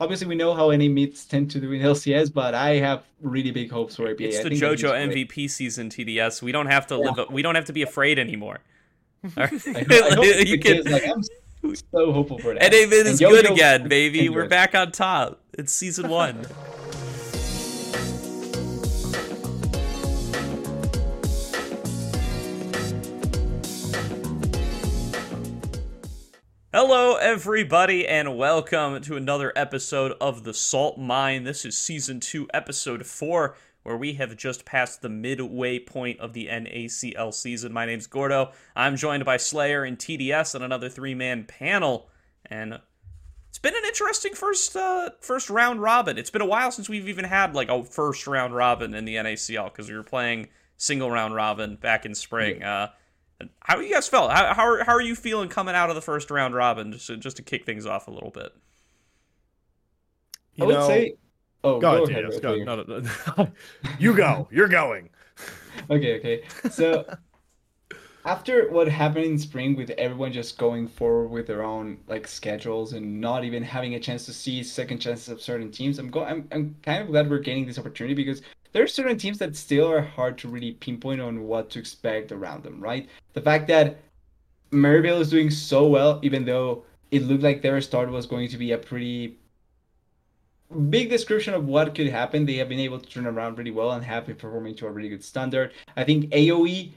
obviously we know how any meets tend to do in LCS, but I have really big hopes for APA. It's I the think that he's JoJo great. MVP season TDS. We don't have to live. We don't have to be afraid anymore. All right? I, hope, I you can. Like, I'm so hopeful for that. And David is good again, baby. We're back on top. It's season one. Hello, everybody, and welcome to another episode of The Salt Mine. This is season two, episode four, where we have just passed the midway point of the NACL season. My name's Gordo. I'm joined by Slayer and TDS on another three man panel. And it's been an interesting first uh, first round robin. It's been a while since we've even had like a first round robin in the NACL because we were playing single round robin back in spring. Uh, how you guys felt? How, how, are, how are you feeling coming out of the first round robin? Just to, just to kick things off a little bit. I would say. Oh, go, go, ahead, ahead. TDS, go. okay. No, no, no. you go. You're going. Okay, okay. So after what happened in spring with everyone just going forward with their own like schedules and not even having a chance to see second chances of certain teams, I'm going I'm I'm kind of glad we're gaining this opportunity because there are certain teams that still are hard to really pinpoint on what to expect around them, right? The fact that Maryville is doing so well, even though it looked like their start was going to be a pretty big description of what could happen. They have been able to turn around really well and have been performing to a really good standard. I think AOE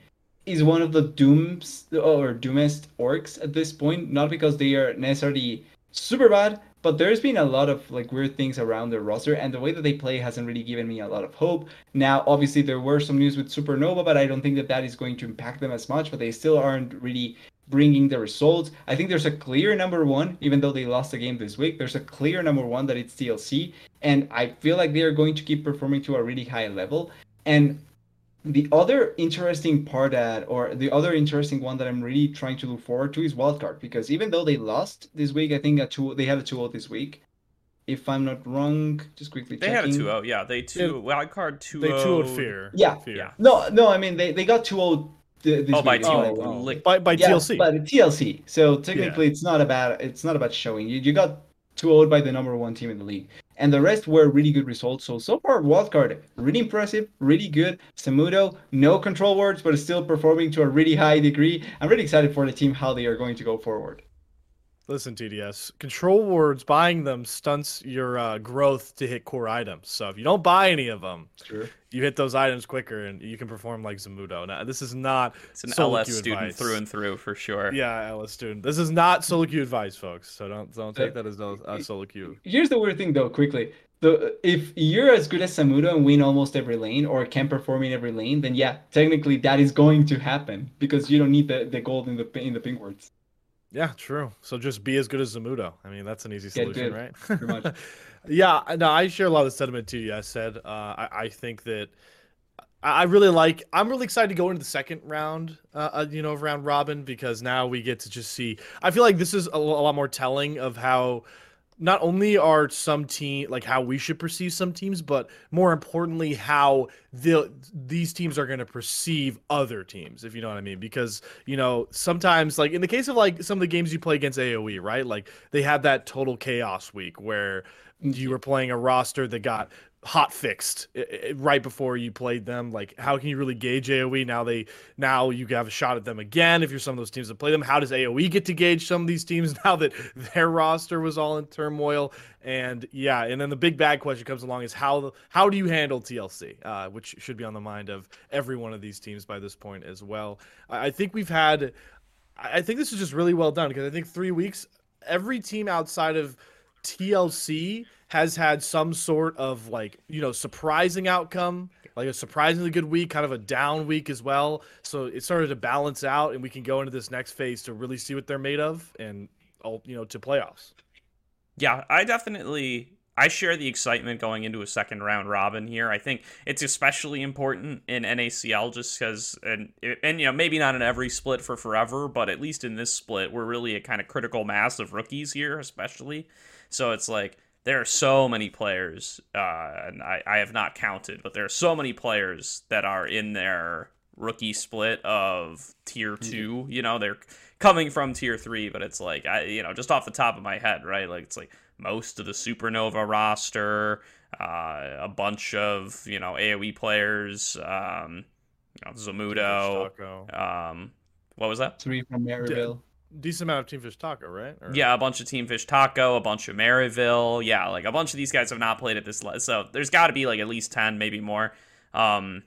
is one of the dooms or doomest orcs at this point, not because they are necessarily super bad, but there's been a lot of like weird things around their roster, and the way that they play hasn't really given me a lot of hope. Now, obviously, there were some news with Supernova, but I don't think that that is going to impact them as much. But they still aren't really bringing the results. I think there's a clear number one, even though they lost the game this week. There's a clear number one that it's TLC, and I feel like they are going to keep performing to a really high level. And the other interesting part that, or the other interesting one that I'm really trying to look forward to is wildcard because even though they lost this week, I think a two they had a 2-0 this week. If I'm not wrong, just quickly They had a checking. 2-0, yeah. They two wild card 2-0. They 2 fear. Yeah. Fear. Yeah. No, no, I mean they, they got 2-0 th- this Oh, by week. two. It's Oh, like- oh. By, by yeah, TLC. But TLC. So technically, it's not about it's not about showing. You you got 2-0 by the number one team in the league, and the rest were really good results. So so far, wildcard really impressive, really good. Zamudo, no control wards, but still performing to a really high degree. I'm really excited for the team how they are going to go forward. Listen, TDS. Control wards, buying them stunts your uh, growth to hit core items. So if you don't buy any of them, Sure. you hit those items quicker and you can perform like Zamudo. Now, this is not It's an solo LS queue student advice. through and through for sure. Yeah, LS student. This is not solo queue advice, folks. So don't don't take Uh, that as no uh, solo queue. Here's the weird thing, though. Quickly, the if you're as good as Zamudo and win almost every lane, or can perform in every lane, then yeah, technically that is going to happen because you don't need the, the gold in the in the pink wards. Yeah, true. So just be as good as Zamudo. I mean, that's an easy solution, right? much. yeah, no, I share a lot of the sentiment too. Yeah, I said. Uh, I, I think that I I really like. I'm really excited to go into the second round. Uh, uh, you know, of round robin because now we get to just see. I feel like this is a, a lot more telling of how. Not only are some team like how we should perceive some teams, but more importantly, how the these teams are going to perceive other teams, if you know what I mean. Because you know sometimes, like in the case of like some of the games you play against AOE, right? Like they had that total chaos week where you were playing a roster that got hot fixed right before you played them. Like how can you really gauge aoe now they now you have a shot at them again if you're some of those teams that play them. How does aoe get to gauge some of these teams now that their roster was all in turmoil? And yeah and then the big bad question comes along is how how do you handle tlc uh, which should be on the mind of every one of these teams by this point as well. I, think we've had I think this is just really well done because I think three weeks, every team outside of TLC has had some sort of like, you know, surprising outcome, like a surprisingly good week, kind of a down week as well. So it started to balance out and we can go into this next phase to really see what they're made of and, all you know, to playoffs. Yeah, I definitely I share the excitement going into a second round robin here. I think it's especially important in NACL just because and and you know maybe not in every split for forever, but at least in this split we're really a kind of critical mass of rookies here, especially. So it's like there are so many players, uh, and I, I have not counted, but there are so many players that are in their rookie split of tier two. You know, they're coming from tier three, but it's like I, you know, just off the top of my head, right? Like it's like most of the Supernova roster, uh, a bunch of you know AOE players, um, you know, Zamudo. Um, what was that? Three from Maryville. Decent amount of Team Fish Taco, right? Or... Yeah, a bunch of Team Fish Taco, a bunch of Maryville. Yeah, like a bunch of these guys have not played at this level, so there's got to be like at least ten, maybe more. Um,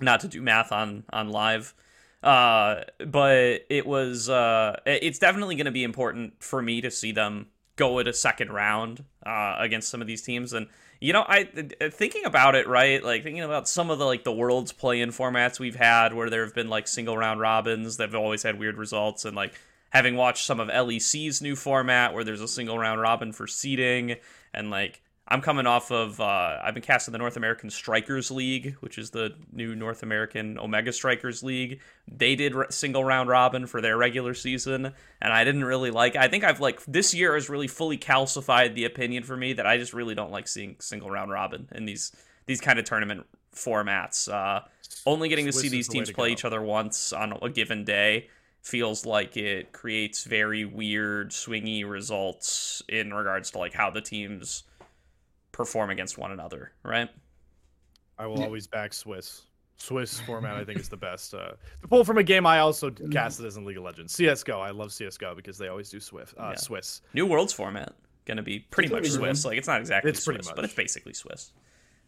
not to do math on on live. Uh, but it was uh, it's definitely going to be important for me to see them go at a second round uh, against some of these teams. And you know, I thinking about it, right? Like thinking about some of the like the world's play-in formats we've had, where there have been like single round robins that have always had weird results, and like having watched some of LEC's new format, where there's a single round robin for seeding, and like I'm coming off of uh, I've been casting the North American Strikers League, which is the new North American Omega Strikers League. They did single round robin for their regular season, and I didn't really like. I think I've like this year has really fully calcified the opinion for me that I just really don't like seeing single round robin in these these kind of tournament formats. Uh, only getting to Swiss see these teams the play go. each other once on a given day feels like it creates very weird swingy results in regards to like how the teams perform against one another, right? I will always back Swiss. Swiss format, I think, is the best. Uh, to pull from a game I also casted as in League of Legends, CS:GO. I love CS:GO because they always do Swift, uh, yeah. Swiss. New Worlds format gonna be pretty much Swiss. Like it's not exactly it's Swiss, but it's basically Swiss.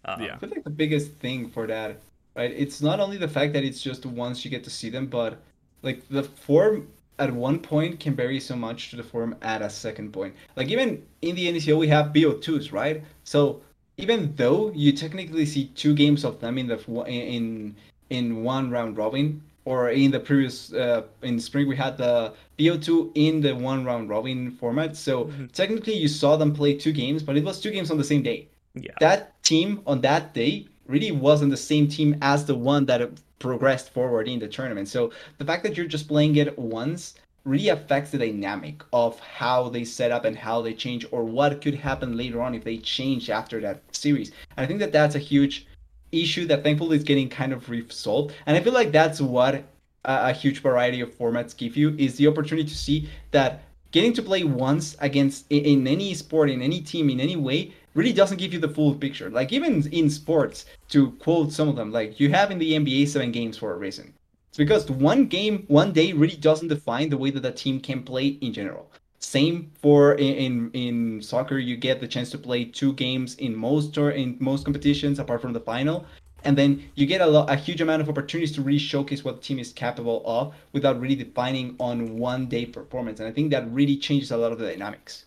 Um, yeah, I feel like the biggest thing for that, right? It's not only the fact that it's just once you get to see them, but like the form at one point can vary so much to the form at a second point. Like even in the NCO we have BO2s, right? So even though you technically see two games of them in the in in one round robin, or in the previous uh, in spring we had the BO2 in the one round robin format. So mm-hmm. technically you saw them play two games, but it was two games on the same day. Yeah. That team on that day really wasn't the same team as the one that progressed forward in the tournament. So the fact that you're just playing it once really affects the dynamic of how they set up and how they change or what could happen later on if they change after that series. And I think that that's a huge issue that thankfully is getting kind of resolved. And I feel like that's what a, huge variety of formats give you is the opportunity to see that getting to play once against in, in any sport in any team in any way really doesn't give you the full picture. Like even in sports, to quote some of them, like you have in the NBA seven games for a reason. It's because one game, one day really doesn't define the way that a team can play in general. Same for in, in, in soccer, you get the chance to play two games in most or in most competitions apart from the final, and then you get a, lo- a huge amount of opportunities to really showcase what the team is capable of without really defining on one day performance. And I think that really changes a lot of the dynamics.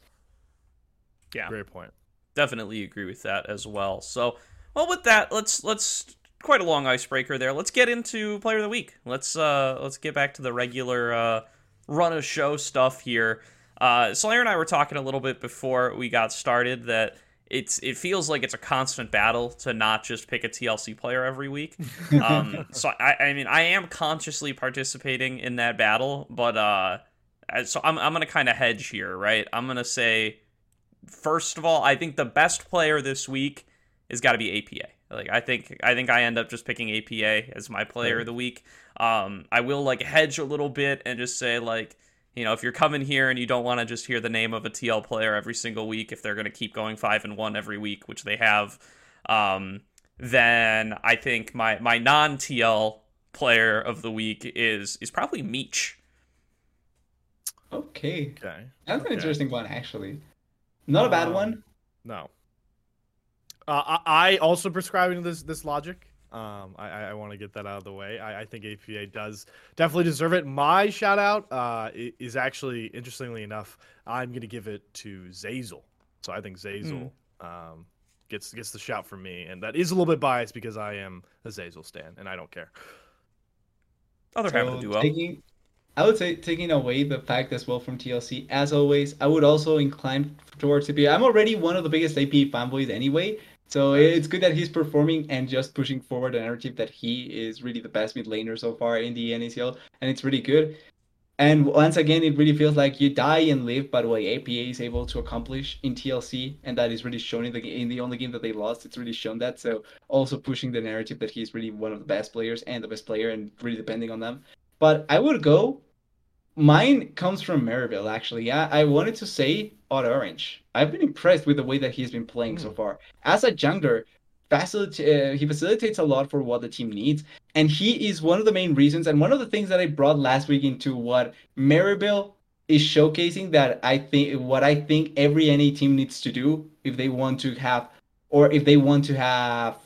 Yeah, great point definitely agree with that as well. So, well, with that, let's let's quite a long icebreaker there. Let's get into player of the week. Let's uh let's get back to the regular uh run of show stuff here. Uh, Slayer and I were talking a little bit before we got started that it's it feels like it's a constant battle to not just pick a TLC player every week. Um, so I, I mean I am consciously participating in that battle, but uh, so I'm I'm gonna kind of hedge here, right? I'm gonna say first of all, I think the best player this week has got to be APA. Like I think I think I end up just picking APA as my player of the week. Um, I will like hedge a little bit and just say like you know if you're coming here and you don't want to just hear the name of a TL player every single week if they're going to keep going five and one every week, which they have, um, then I think my my non TL player of the week is is probably Meech. Okay. Okay. That's okay. an interesting one actually. Not a bad um, one. No. Uh, I also prescribing this this logic. Um, I, I want to get that out of the way. I, I, think APA does definitely deserve it. My shout out uh, is actually, interestingly enough, I'm going to give it to Zazel. So I think Zazel mm. um, gets gets the shout from me, and that is a little bit biased because I am a Zazel stan, and I don't care. Other so half of the duo. Taking, I would say taking away the fact as well from TLC, as always, I would also incline towards APA. I'm already one of the biggest AP fanboys anyway, so it's good that he's performing and just pushing forward the narrative that he is really the best mid laner so far in the NACL, and it's really good. And once again, it really feels like you die and live by way APA is able to accomplish in TLC, and that is really shown in the in the only game that they lost. It's really shown that. So also pushing the narrative that he's really one of the best players and the best player, and really depending on them. But I would go mine comes from Maryville, actually. Yeah, I wanted to say Odd Orange. I've been impressed with the way that he's been playing mm. so far. As a jungler, facilita- uh, he facilitates a lot for what the team needs, and he is one of the main reasons and one of the things that I brought last week into what Maryville is showcasing that I think what I think every NA team needs to do if they want to have or if they want to have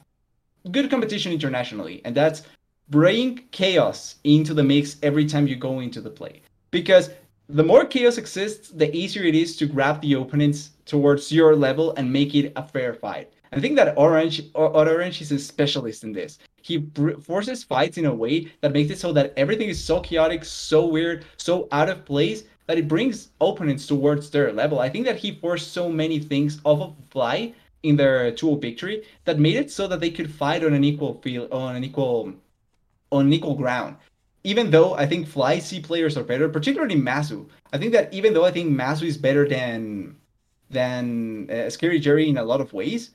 good competition internationally, and that's bring chaos into the mix every time you go into the play. Because the more chaos exists, the easier it is to grab the opponents towards your level and make it a fair fight. I think that Orange or Orange is a specialist in this. He forces fights in a way that makes it so that everything is so chaotic, so weird, so out of place that it brings opponents towards their level. I think that he forced so many things off of fly in their 2 victory that made it so that they could fight on an equal field on an equal on equal ground. Even though I think Fly C players are better, particularly Masu. I think that even though I think Masu is better than than uh, Scary Jerry in a lot of ways,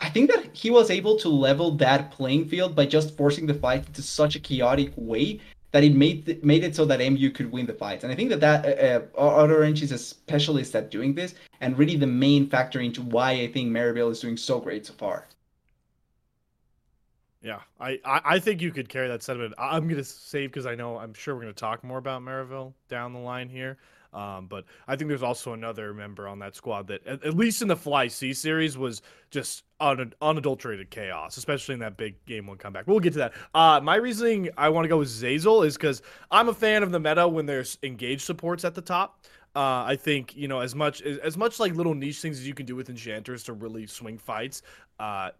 I think that he was able to level that playing field by just forcing the fight into such a chaotic way that it made th- made it so that MU could win the fights. And I think that that uh, uh, Orange is a specialist at doing this, and really the main factor into why I think Maryville is doing so great so far. Yeah, I, I, I think you could carry that sentiment. I'm gonna save because I know I'm sure we're gonna talk more about Maryville down the line here. Um, but I think there's also another member on that squad that, at, at least in the Fly C series, was just un- unadulterated chaos, especially in that big game one comeback. We'll get to that. Uh, my reasoning I want to go with Zazel is because I'm a fan of the meta when there's engaged supports at the top. Uh, I think you know as much as, much like little niche things as you can do with enchanters to really swing fights. Uh,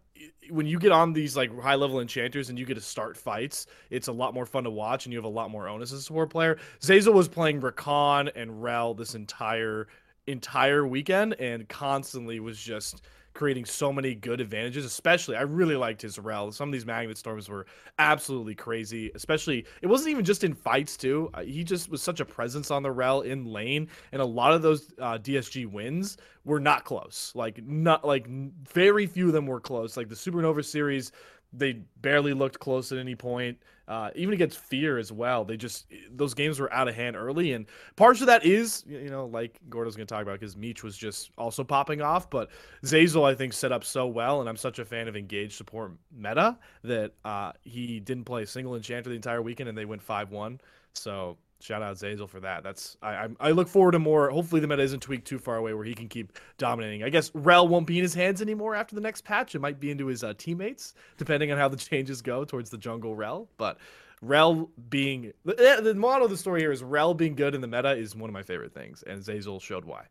when you get on these like high level enchanters and you get to start fights, it's a lot more fun to watch and you have a lot more onus as a support player. Zazel was playing Rakan and Rell this entire entire weekend and constantly was just creating so many good advantages. Especially, I really liked his Rell. Some of these magnet storms were absolutely crazy. Especially, it wasn't even just in fights too. Uh, he just was such a presence on the Rell in lane, and a lot of those uh, DSG wins were not close. Like not like very few of them were close. Like the Supernova series, they barely looked close at any point. Uh, even against Fear as well, they just those games were out of hand early, and parts of that is you know like Gordo's going to talk about because Meech was just also popping off, but Zazel I think set up so well, and I'm such a fan of engaged support meta that uh, he didn't play a single enchanter the entire weekend, and they went five one. So shout out Zazel for that. That's I, I, look forward to more. Hopefully the meta isn't tweaked too far away where he can keep dominating. I guess Rell won't be in his hands anymore after the next patch. It might be into his uh, teammates depending on how the changes go towards the jungle Rell. But Rell being the, the model of the story here is Rell being good in the meta is one of my favorite things, and Zazel showed why.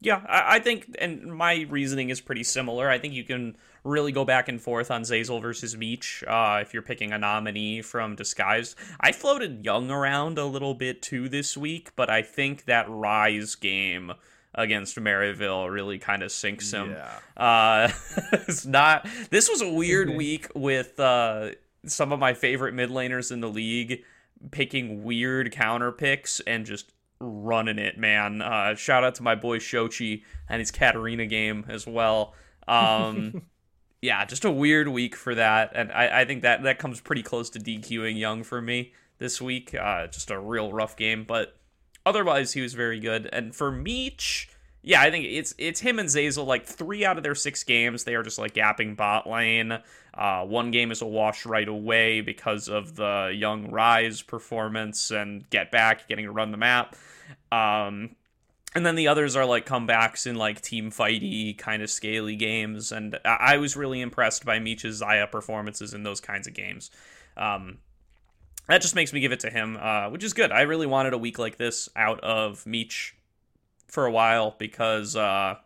Yeah, I, I think, and my reasoning is pretty similar. I think you can really go back and forth on Zazel versus Meech uh, if you're picking a nominee from Disguised. I floated Young around a little bit too this week, but I think that Ryze game against Maryville really kind of sinks him. Yeah. Uh, it's not. This was a weird week with uh, some of my favorite mid laners in the league picking weird counter picks and just running it, man. Uh, shout out to my boy Shochi and his Katarina game as well. Um, yeah, just a weird week for that, and I, I think that that comes pretty close to DQing Young for me this week. Uh, just a real rough game, but otherwise he was very good. And for Meech, yeah, I think it's it's him and Zazel. Like three out of their six games, they are just like gapping bot lane. Uh, one game is a wash right away because of the Young Ryze performance and get back, getting to run the map. Um, and then the others are like comebacks in like team fighty kind of scaly games and i was really impressed by Meech's Xayah performances in those kinds of games um, that just makes me give it to him uh, which is good i really wanted a week like this out of meech for a while because uh,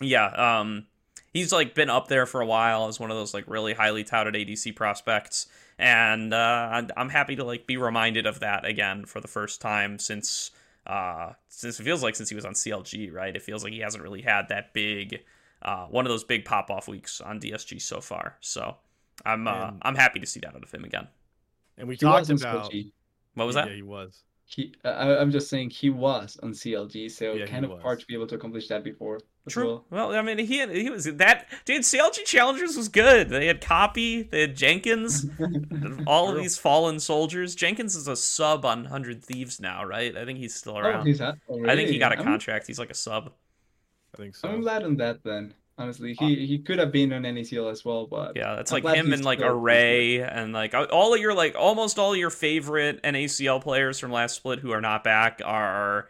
yeah um, he's like been up there for a while as one of those like really highly touted adc prospects and uh, i'm happy to like be reminded of that again for the first time since uh, since it feels like since he was on CLG, right? It feels like he hasn't really had that big, uh, one of those big pop off weeks on DSG so far. So I'm uh, I'm happy to see that out of him again. And we he talked about what was that? Yeah, he was. He I, I'm just saying he was on CLG, so Yeah, kind of was. hard to be able to accomplish that before. True. well. Well, I mean, he he was that dude. CLG Challengers was good. They had Copy, they had Jenkins, all of these fallen soldiers. Jenkins is a sub on Hundred Thieves now, right? I think he's still around. Oh, around. he's at, oh, I think he really? got a I'm- contract. He's like a sub. I think so. I'm glad on that then. Honestly, he he could have been on NACL as well, but Yeah, it's I'm like him and like Array and like all of your like almost all your favorite NACL players from last split who are not back are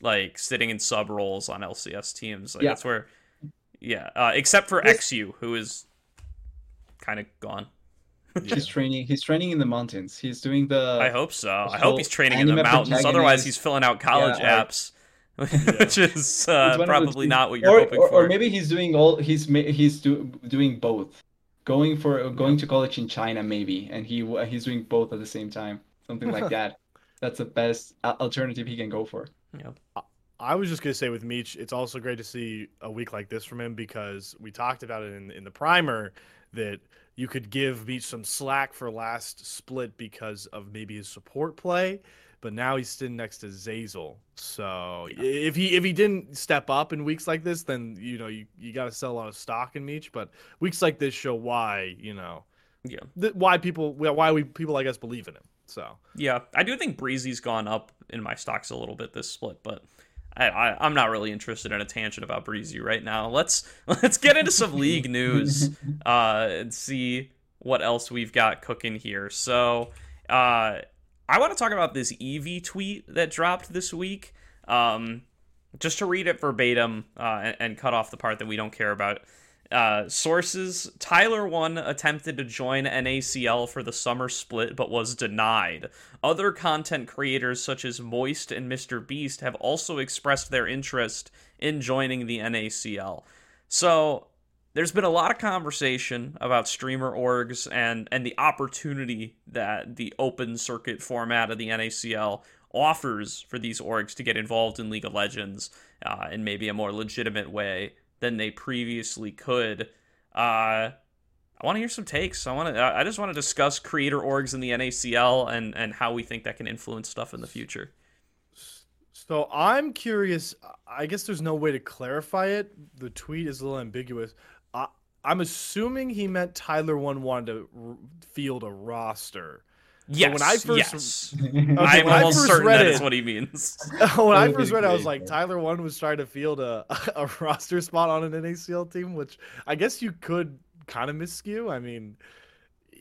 like sitting in sub roles on LCS teams. Like Yeah. that's where, yeah, uh, except for This- XU who is kind of gone. Yeah. He's training. He's training in the mountains. He's doing the. I hope so. I hope he's training in the mountains. Otherwise, he's filling out college Yeah, apps, which is uh, one probably not what you're or, hoping or, for. or maybe he's doing all. He's he's do, doing both, going for going to college in China maybe, and he he's doing both at the same time, something like that. That's the best alternative he can go for. Yeah. I was just gonna say with Meech, it's also great to see a week like this from him because we talked about it in in the primer that you could give Meech some slack for last split because of maybe his support play, but now he's sitting next to Zazel. So Yeah. if he if he didn't step up in weeks like this, then you know you, you got to sell a lot of stock in Meech. But weeks like this show why you know Yeah. th- why people why we people like us believe in him. So Yeah, I do think Breezy's gone up in my stocks a little bit this split, but I, I I'm not really interested in a tangent about Breezy right now. Let's let's get into some league news uh, and see what else we've got cooking here. So uh, I want to talk about this Eevee tweet that dropped this week. Um, just to read it verbatim uh, and, and cut off the part that we don't care about. Uh, sources Tyler One attempted to join NACL for the summer split but was denied. Other content creators such as Moist and Mr. Beast have also expressed their interest in joining the NACL. So there's been a lot of conversation about streamer orgs and and the opportunity that the open circuit format of the NACL offers for these orgs to get involved in League of Legends uh, in maybe a more legitimate way than they previously could. Uh, I want to hear some takes. I want to. I just want to discuss creator orgs in the NACL and and how we think that can influence stuff in the future. So I'm curious. I guess there's no way to clarify it. The tweet is a little ambiguous. I, I'm assuming he meant Tyler one wanted to r- field a roster. Yes, when I first- yes. Okay, I'm when I almost certain certain read that it, is what he means. when I first read it, I was like. Tyler one was trying to field a, a roster spot on an NACL team, which I guess you could kind of miscue. I mean,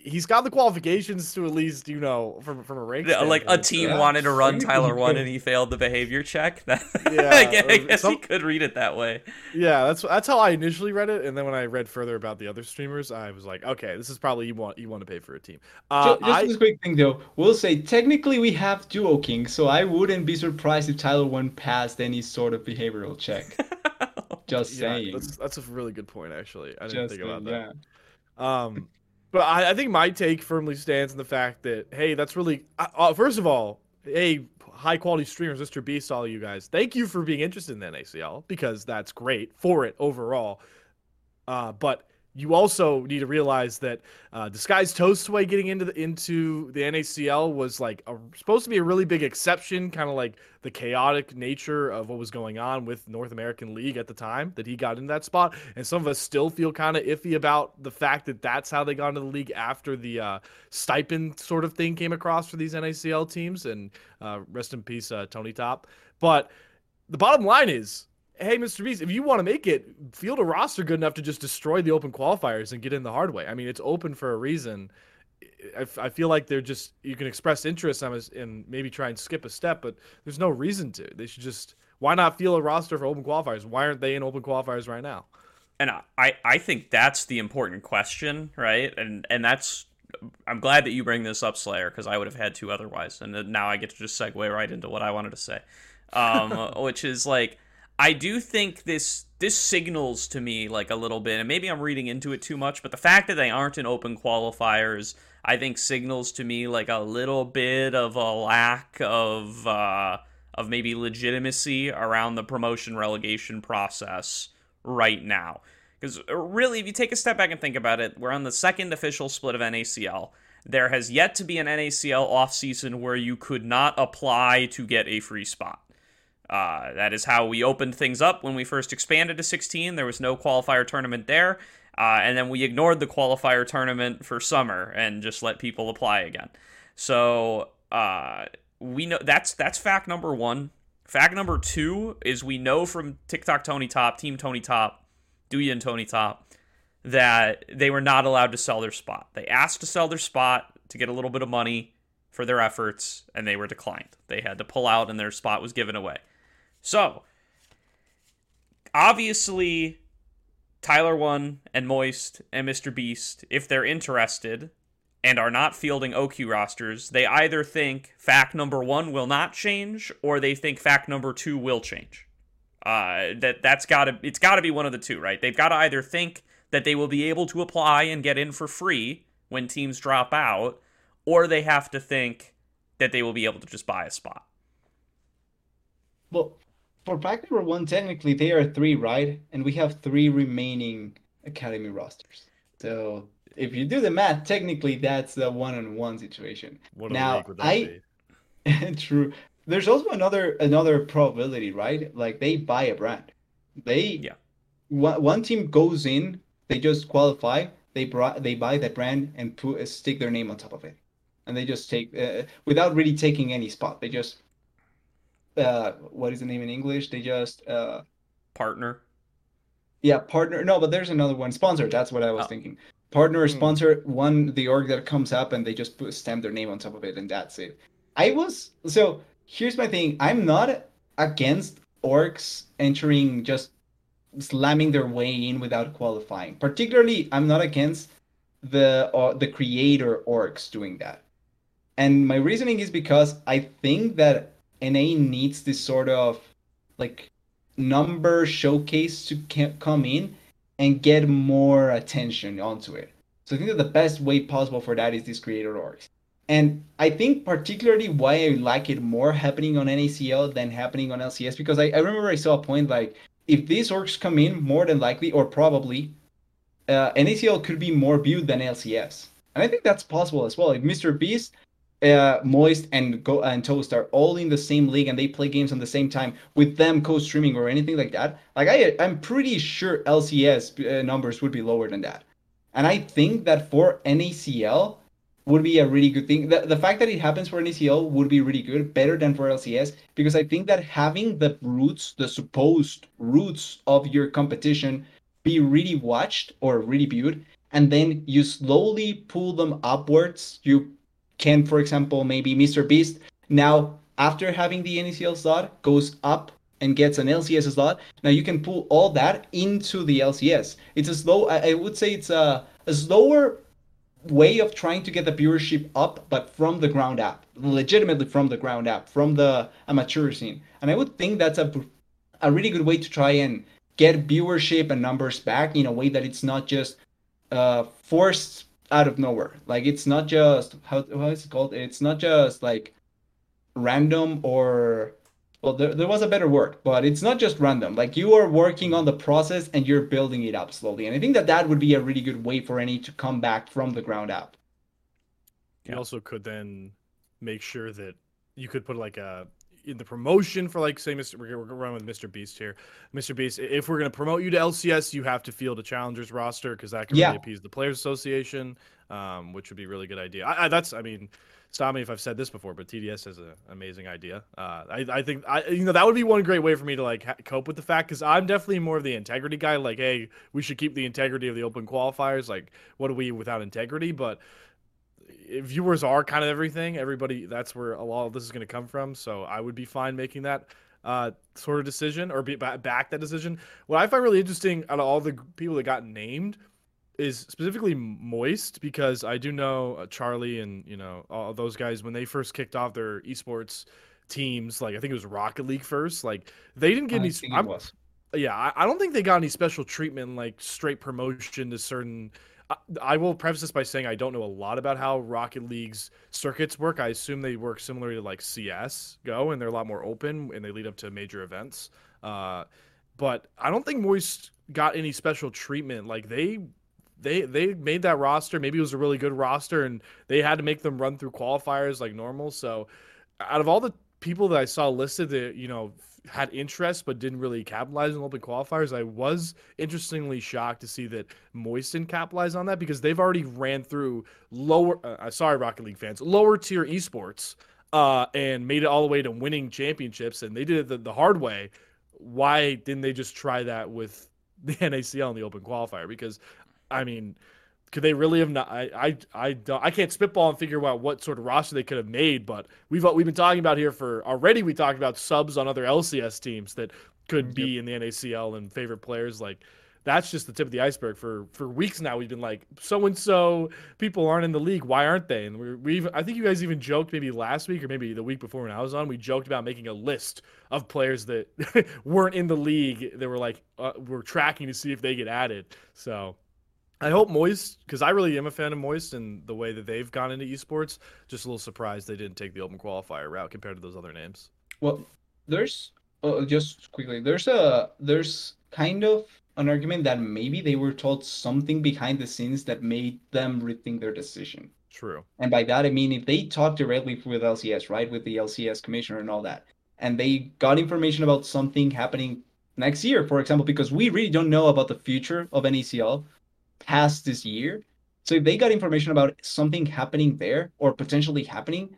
he's got the qualifications to at least, you know, from from a rank. Yeah, like a team so- Yeah. wanted to run Tyler one and he failed the behavior check. Yeah, I guess, I guess some- he could read it that way. Yeah, that's that's how I initially read it, and then when I read further about the other streamers, I was like, okay, this is probably you want you want to pay for a team. Uh, Ju- Just I, this quick thing though, we'll say technically we have Duo King, so I wouldn't be surprised if Tyler One passed any sort of behavioral check. Just yeah, saying. that's that's a really good point, actually. I didn't Just think about saying, that. yeah. Um, but I, I think my take firmly stands in the fact that hey, that's really uh, first of all, hey, high quality streamers, Mr. Beast, all you guys, thank you for being interested in the NACL because that's great for it overall. Uh, but you also need to realize that uh, Disguised Toastway getting into the into the NACL was like a, supposed to be a really big exception, kind of like the chaotic nature of what was going on with North American League at the time that he got in that spot. And some of us still feel kind of iffy about the fact that that's how they got into the league after the uh, stipend sort of thing came across for these NACL teams. And uh, rest in peace, uh, Tony Top. But the bottom line is hey, Mr. Beast, if you want to make it, field a roster good enough to just destroy the open qualifiers and get in the hard way. I mean, it's open for a reason. I, I feel like they're just you can express interest and maybe try and skip a step, but there's no reason to. They should just why not field a roster for open qualifiers? Why aren't they in open qualifiers right now? and I, I think that's the important question, right? And and that's I'm glad that you bring this up, Slayer, because I would have had to otherwise. And now I get to just segue right into what I wanted to say, um, which is like I do think this this signals to me like a little bit, and maybe I'm reading into it too much, but the fact that they aren't in open qualifiers, I think signals to me like a little bit of a lack of uh, of maybe legitimacy around the promotion relegation process right now. Because really, if you take a step back and think about it, we're on the second official split of NACL. there has yet to be an NACL offseason where you could not apply to get a free spot. Uh, that is how we opened things up when we first expanded to 16. There was no qualifier tournament there. Uh, and then we ignored the qualifier tournament for summer and just let people apply again. So uh, we know that's that's fact number one. Fact number two is we know from TikTok Tony Top, Team Tony Top, Douya and Tony Top, that they were not allowed to sell their spot. They asked to sell their spot to get a little bit of money for their efforts, and they were declined. They had to pull out, and their spot was given away. So, obviously, Tyler One and Moist and Mr. Beast, if they're interested and are not fielding OQ rosters, they either think fact number one will not change, or they think fact number two will change. Uh, that that's gotta it's gotta be one of the two, right? They've got to either think that they will be able to apply and get in for free when teams drop out, or they have to think that they will be able to just buy a spot. Well, for fact number one, technically they are three, right? And we have three remaining academy rosters. So if you do the math, technically that's the one-on-one situation. What now, league would that I true. There's also another another probability, right? Like they buy a brand. They Yeah. One, one team goes in, they just qualify, they brought they buy that brand and put stick their name on top of it, and they just take uh, without really taking any spot. They just uh, what is the name in English? They just uh, Partner. yeah, partner. No, but there's another one. Sponsor. That's what I was Oh. thinking. Partner or Hmm. sponsor. One the org that comes up and they just put stamp their name on top of it, and that's it. I was so. Here's my thing. I'm not against orgs entering just slamming their way in without qualifying. Particularly, I'm not against the uh, the creator orgs doing that. And my reasoning is because I think that NA needs this sort of like number showcase to come in and get more attention onto it. So I think that the best way possible for that is these creator orgs. And I think particularly why I like it more happening on NACL than happening on LCS because I, I remember I saw a point like if these orgs come in, more than likely or probably, uh, NACL could be more viewed than LCS. And I think that's possible as well. If Mr. Beast, uh, Moist, and Go and Toast are all in the same league and they play games on the same time with them co-streaming or anything like that, like I, I'm pretty sure LCS uh, numbers would be lower than that. And I think that for NACL would be a really good thing. The, the fact that it happens for NACL would be really good, better than for LCS, because I think that having the roots, the supposed roots of your competition be really watched or really viewed, and then you slowly pull them upwards. You can, for example, maybe Mr. Beast now after having the NACL slot goes up and gets an LCS slot. Now you can pull all that into the LCS. It's a slow. I, I would say it's a, a slower way of trying to get the viewership up, but from the ground up, legitimately from the ground up, from the amateur scene. And I would think that's a a really good way to try and get viewership and numbers back in a way that it's not just uh, forced out of nowhere. Like it's not just how how is it called? It's not just like random or well there, there was a better word but it's not just random like you are working on the process and you're building it up slowly and i think that that would be a really good way for any to come back from the ground up You Yeah. also could then make sure that you could put like a in the promotion for like say Mr. We're gonna run with Mr. Beast here. Mr. Beast, if we're gonna promote you to LCS, you have to field a challengers roster because that can Yeah. really appease the players association, um, which would be a really good idea. I, I, that's I mean, stop me if I've said this before, but TDS has an amazing idea. Uh, I, I think I you know that would be one great way for me to like ha- cope with the fact because I'm definitely more of the integrity guy. Like, hey, we should keep the integrity of the open qualifiers. Like, what are we without integrity? But viewers are kind of everything. Everybody, that's where a lot of this is going to come from. So I would be fine making that uh, sort of decision or be back that decision. What I find really interesting out of all the people that got named is specifically Moist because I do know uh, Charlie and you know all those guys when they first kicked off their esports teams. Like I think it was Rocket League first. Like they didn't get I any. think it was. yeah, I, I don't think they got any special treatment, like straight promotion to certain. I, will preface this by saying I don't know a lot about how Rocket League's circuits work. I assume they work similarly to like CS Go, and they're a lot more open and they lead up to major events. Uh, but I don't think Moist got any special treatment. Like they they they made that roster. Maybe it was a really good roster, and they had to make them run through qualifiers like normal. So, out of all the people that I saw listed that you know had interest but didn't really capitalize on open qualifiers, I was interestingly shocked to see that Moisten didn't on that because they've already ran through lower. Uh, uh sorry, Rocket League fans, lower tier esports, uh, and made it all the way to winning championships, and they did it the, the hard way. Why didn't they just try that with the NACL and the open qualifier? Because I mean, could they really have not? I I I don't. I can't spitball and figure out what sort of roster they could have made. But we've we've been talking about here for already. We talked about subs on other LCS teams that could be yep. in the NACL and favorite players. Like that's just the tip of the iceberg. For for weeks now, we've been like, so and so people aren't in the league. Why aren't they? And we we I think you guys even joked maybe last week or maybe the week before when I was on. We joked about making a list of players that weren't in the league. That were like uh, we're tracking to see if they get added. So I hope Moist, because I really am a fan of Moist and the way that they've gone into esports. Just a little surprised they didn't take the open qualifier route compared to those other names. Well, there's uh, just quickly there's a there's kind of an argument that maybe they were told something behind the scenes that made them rethink their decision. True. And by that I mean if they talked directly with LCS, right, with the LCS commissioner and all that, and they got information about something happening next year, for example, because we really don't know about the future of NACL past this year. So if they got information about something happening there or potentially happening,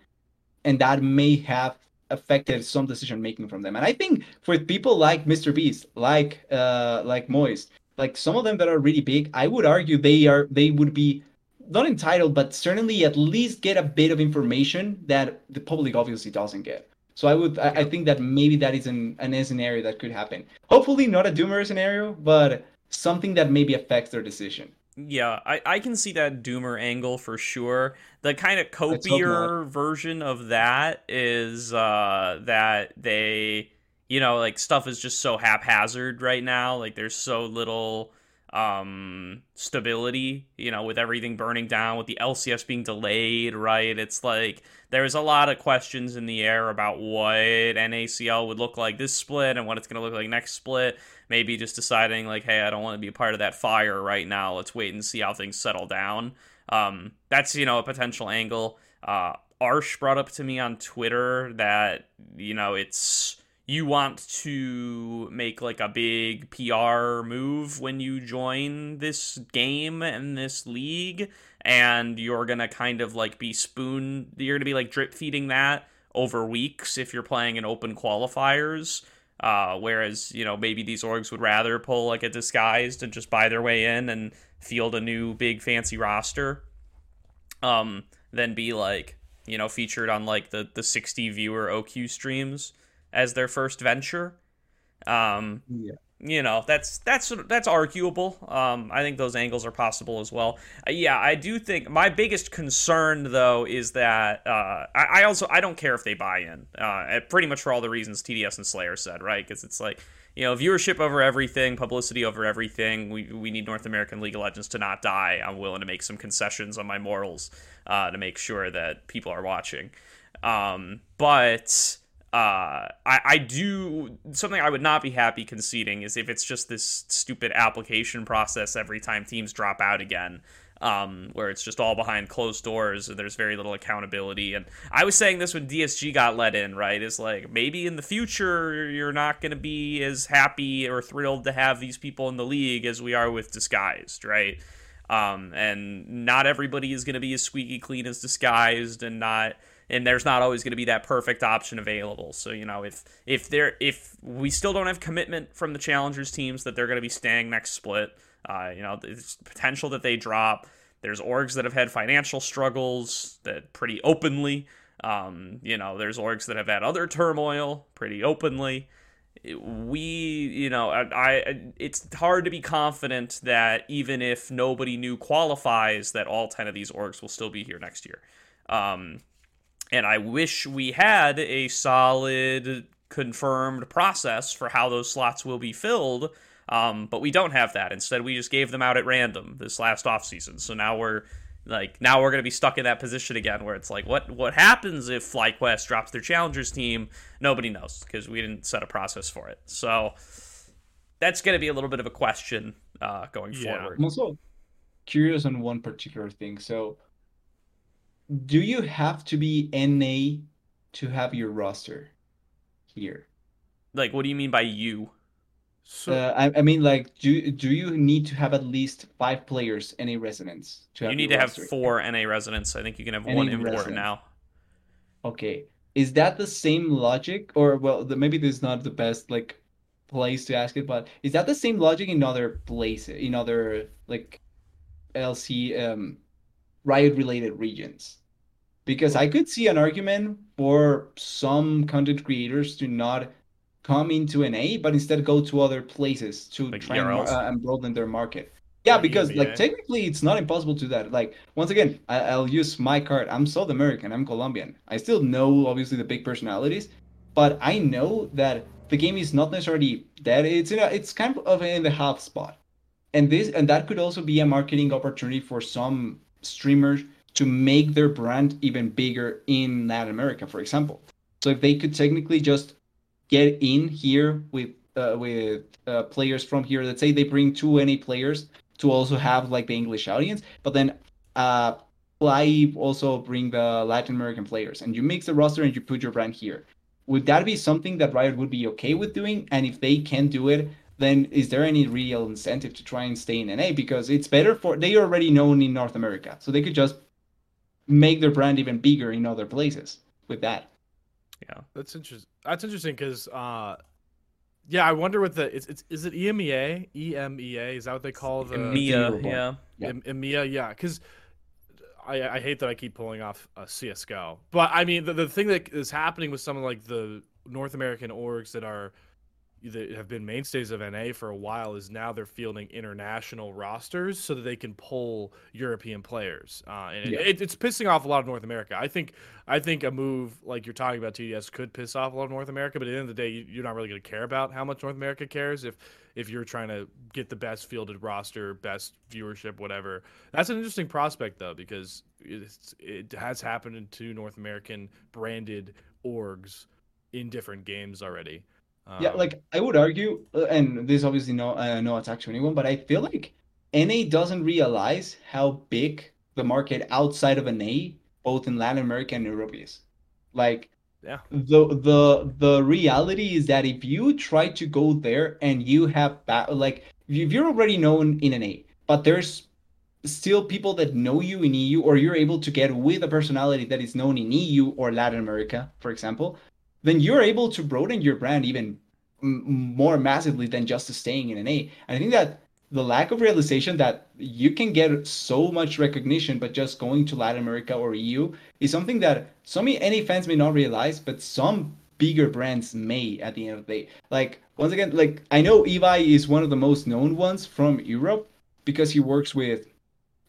and that may have affected some decision making from them. And I think for people like Mr. Beast, like uh, like Moist, like some of them that are really big, I would argue they are they would be not entitled, but certainly at least get a bit of information that the public obviously doesn't get. So I would I, I think that maybe that is an, an scenario that could happen. Hopefully not a doomer scenario, but something that maybe affects their decision. Yeah, I, I can see that Doomer angle for sure. The kind of copier version of that is uh, that they, you know, like stuff is just so haphazard right now. Like there's so little um stability you know with everything burning down with the lcs being delayed right? It's like there's a lot of questions in the air about what nacl would look like this split and what it's going to look like next split. Maybe just deciding like hey i don't want to be a part of that fire right now. Let's wait and see how things settle down. Um that's you know a potential angle. Uh arsh brought up to me on twitter that you know it's you want to make like a big PR move when you join this game and this league, and you're gonna kind of like be spoon, you're gonna be like drip feeding that over weeks if you're playing in open qualifiers. Uh, whereas you know maybe these orgs would rather pull like a disguised and just buy their way in and field a new big fancy roster, um, than be like you know featured on like the the 60 viewer OQ streams as their first venture. Um, yeah. You know that's that's that's arguable. Um, I think those angles are possible as well. Uh, yeah, I do think my biggest concern though is that uh, I, I, also I don't care if they buy in. Uh, pretty much for all the reasons TDS and Slayer said, right? Because it's like you know, viewership over everything, publicity over everything. We, we need North American League of Legends to not die. I'm willing to make some concessions on my morals uh, to make sure that people are watching. Um, but uh, I, I do something I would not be happy conceding is if it's just this stupid application process every time teams drop out again, um, where it's just all behind closed doors and there's very little accountability. And I was saying this when DSG got let in, right? Is like maybe in the future you're not going to be as happy or thrilled to have these people in the league as we are with Disguised, right? Um, and not everybody is going to be as squeaky clean as Disguised, and not and there's not always going to be that perfect option available. So you know, if if there if we still don't have commitment from the challengers teams that they're going to be staying next split, uh, you know, there's potential that they drop. There's orgs that have had financial struggles that pretty openly. Um, you know, there's orgs that have had other turmoil pretty openly. We, you know, I, I, it's hard to be confident that even if nobody new qualifies, that all ten of these orgs will still be here next year. Um, and I wish we had a solid confirmed process for how those slots will be filled. Um, but we don't have that. Instead, we just gave them out at random this last offseason. So now we're like now we're gonna be stuck in that position again where it's like what what happens if FlyQuest drops their challengers team? Nobody knows because we didn't set a process for it. So that's gonna be a little bit of a question uh, going yeah. forward. Also, curious on one particular thing. So, do you have to be NA to have your roster here? Like, what do you mean by you? So Uh, I, I mean, like, do do you need to have at least five players NA residents to have You need your to have four NA residents. I think you can have NA one import resident. now. Okay, is that the same logic, or well, the, maybe this is not the best like place to ask it, but is that the same logic in other places, in other like LC um Riot related regions? Because I could see an argument for some content creators to not come into NA, but instead go to other places to Like try and, uh, and broaden their market. Yeah, Like because like technically it's not impossible to do that. Like once again, I, I'll use my card. I'm South American. I'm Colombian. I still know obviously the big personalities, but I know that the game is not necessarily dead. It's in a, it's kind of in the half spot, and this and that could also be a marketing opportunity for some streamers to make their brand even bigger in Latin America, for example. So if they could technically just get in here with uh, with uh, players from here, let's say they bring two NA players to also have like the English audience, but then uh, also bring the Latin American players, and you mix the roster and you put your brand here. Would that be something that Riot would be okay with doing? And if they can do it, then is there any real incentive to try and stay in NA? Because it's better for they are already known in North America, so they could just make their brand even bigger in other places with that. Yeah, that's interesting. That's interesting because, uh, yeah, I wonder what the it's, it's is it E EMEA? EMEA is that what they call the EMEA? Europe one. yeah. Yeah. EMEA? Yeah, because I I hate that I keep pulling off a CS:GO, but I mean the, the thing that is happening with some of like the North American orgs that are that have been mainstays of NA for a while is now they're fielding international rosters so that they can pull European players, uh, and Yeah. it, it's pissing off a lot of North America. I think I think a move like you're talking about TDS could piss off a lot of North America, but at the end of the day, you, you're not really going to care about how much North America cares if if you're trying to get the best fielded roster, best viewership, whatever. That's an interesting prospect though because it's, it has happened to North American branded orgs in different games already. Yeah, Um, like I would argue, uh, and this obviously no uh, no attack to anyone, but I feel like NA doesn't realize how big the market outside of NA, both in Latin America and Europe, is. Like Yeah. the the the reality is that if you try to go there and you have ba- like if you're already known in NA, but there's still people that know you in EU, or you're able to get with a personality that is known in EU or Latin America, for example, then you're able to broaden your brand even more massively than just staying in NA. And I think that the lack of realization that you can get so much recognition but just going to Latin America or EU is something that some NA fans may not realize, but some bigger brands may at the end of the day. Like once again, like I know Ibai is one of the most known ones from Europe because he works with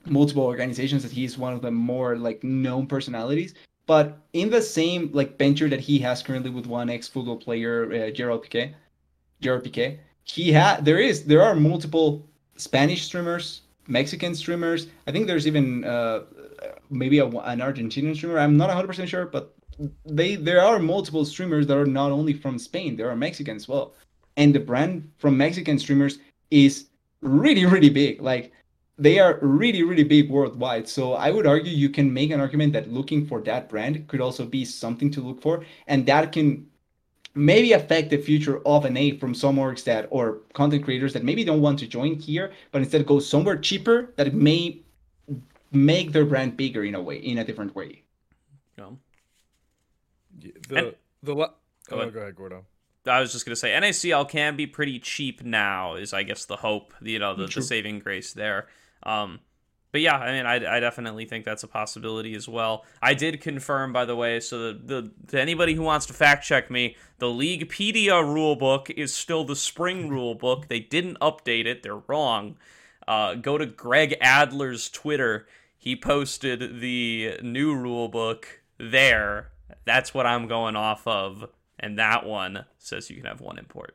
multiple organizations that he's one of the more like known personalities but in the same like venture that he has currently with one ex football player uh, Gerald Piqué Gerald Piqué he had there is there are multiple Spanish streamers Mexican streamers. I think there's even uh, maybe a, an Argentinian streamer. I'm not 100% sure but they there are multiple streamers that are not only from Spain there are Mexican as well. And the brand from Mexican streamers is really really big. Like they are really really big worldwide so i would argue you can make an argument that looking for that brand could also be something to look for and that can maybe affect the future of an a from some orgs that or content creators that maybe don't want to join here but instead go somewhere cheaper that may make their brand bigger in a way in a different way Um, the And- the la- Go oh, ahead. go ahead, Gordo. I was just gonna say NACL can be pretty cheap now. Is I guess the hope, you know, the, the saving grace there. Um, but yeah, I mean, I, I definitely think that's a possibility as well. I did confirm, by the way, so the, the to anybody who wants to fact check me, the Leaguepedia rulebook is still the spring rulebook. They didn't update it. They're wrong. Uh, go to Greg Adler's Twitter. He posted the new rulebook there. That's what I'm going off of, and that one says you can have one import.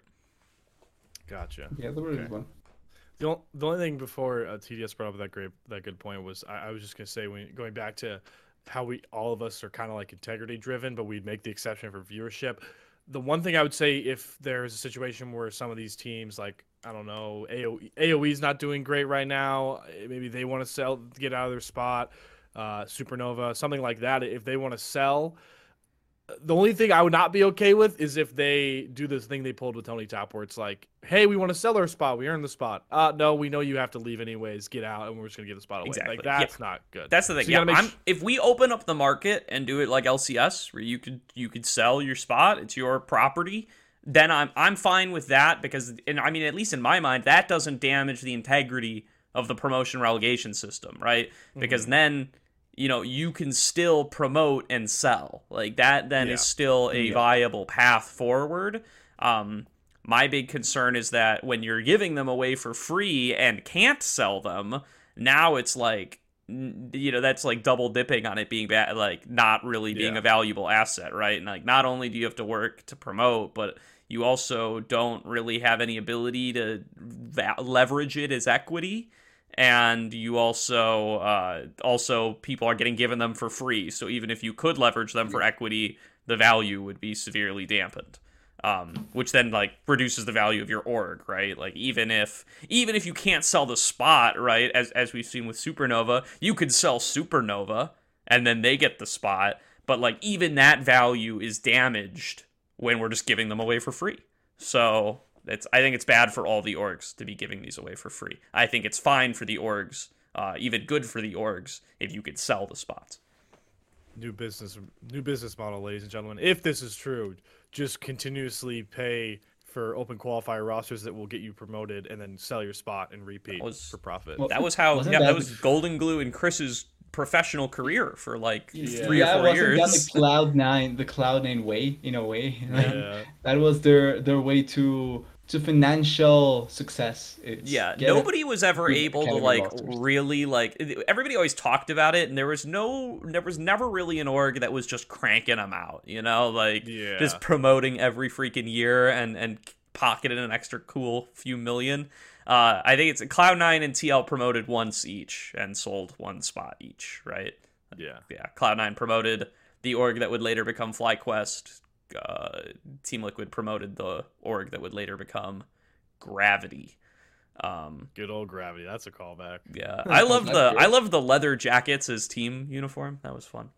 Gotcha. yeah the really Okay. one The, on- the only thing before uh, TDS brought up that great that good point was I, I was just gonna say when going back to how we all of us are kind of like integrity driven, but we'd make the exception for viewership. The one thing I would say if there's a situation where some of these teams like I don't know, AOE, AOE's not doing great right now. Maybe they want to sell, get out of their spot. Uh, Supernova, something like that. If they want to sell, the only thing I would not be okay with is if they do this thing they pulled with Tony Top, where it's like, "Hey, we want to sell our spot. We earned the spot. Uh, no, we know you have to leave anyways. Get out, and we're just gonna give the spot away. Exactly. Like that's Yeah. not good. That's the thing. So yeah, I'm, sh- if we open up the market and do it like LCS, where you could you could sell your spot, it's your property, then I'm I'm fine with that because, and I mean, at least in my mind, that doesn't damage the integrity of the promotion relegation system, right? Because Mm-hmm. then you know you can still promote and sell like that. Then Yeah. is still a Yeah. viable path forward. Um, my big concern is that when you're giving them away for free and can't sell them, now it's like you know that's like double dipping on it being bad like not really being Yeah. a valuable asset right and like not only do you have to work to promote but you also don't really have any ability to va- leverage it as equity and you also uh, also people are getting given them for free so even if you could leverage them for equity the value would be severely dampened um, which then like reduces the value of your org, right? Like even if even if you can't sell the spot, right, as as we've seen with Supernova, you could sell Supernova and then they get the spot, but like even that value is damaged when we're just giving them away for free. So it's I think it's bad for all the orgs to be giving these away for free. I think it's fine for the orgs, uh, even good for the orgs if you could sell the spots. new business new business model, ladies and gentlemen. If this is true, just continuously pay for open qualifier rosters that will get you promoted, and then sell your spot and repeat That was- for profit. Well, That was how yeah, that, that- was Golden Glue and Chris's professional career for like Yeah. three yeah, or four wasn't years. that the Cloud Nine, the Cloud Nine way in a way? Like, yeah. That was their their way to to financial success. It's Yeah, get it- nobody was ever with able to like rosters. really like everybody always talked about it and there was no there was never really an org that was just cranking them out, you know, like Yeah. just promoting every freaking year and and pocketing an extra cool few million. Uh, I think it's Cloud9 and TL promoted once each and sold one spot each, right? yeah. yeah, Cloud9 promoted the org that would later become FlyQuest. Uh, Team Liquid promoted the org that would later become Gravity. Um, Good old gravity. That's a callback. yeah, I love the. I love the leather jackets as team uniform. That was fun.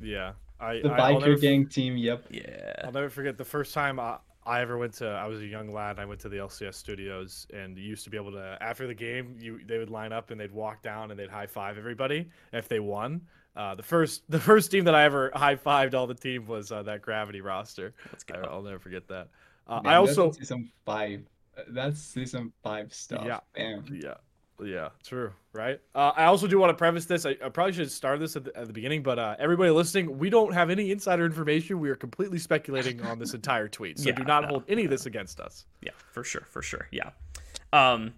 Yeah. I, the I, biker never, gang team. Yep. Yeah, I'll never forget the first time I, I ever went to. I was a young lad. I went to the LCS studios, and you used to be able to after the game, you they would line up and they'd walk down and they'd high five everybody if they won. Uh, the first the first team that I ever high fived all the team was uh, that Gravity roster. let's I, go. I'll never forget that. Uh, Man, I also season five. Uh, That's season five stuff. Yeah. Damn. Yeah. Yeah, true, right? Uh, I also do want to preface this. I, I probably should start this at the, at the beginning, but uh, everybody listening, we don't have any insider information. We are completely speculating on this entire tweet, so Yeah, do not no, hold any of this against us. Yeah, for sure, for sure. Yeah, um, yeah.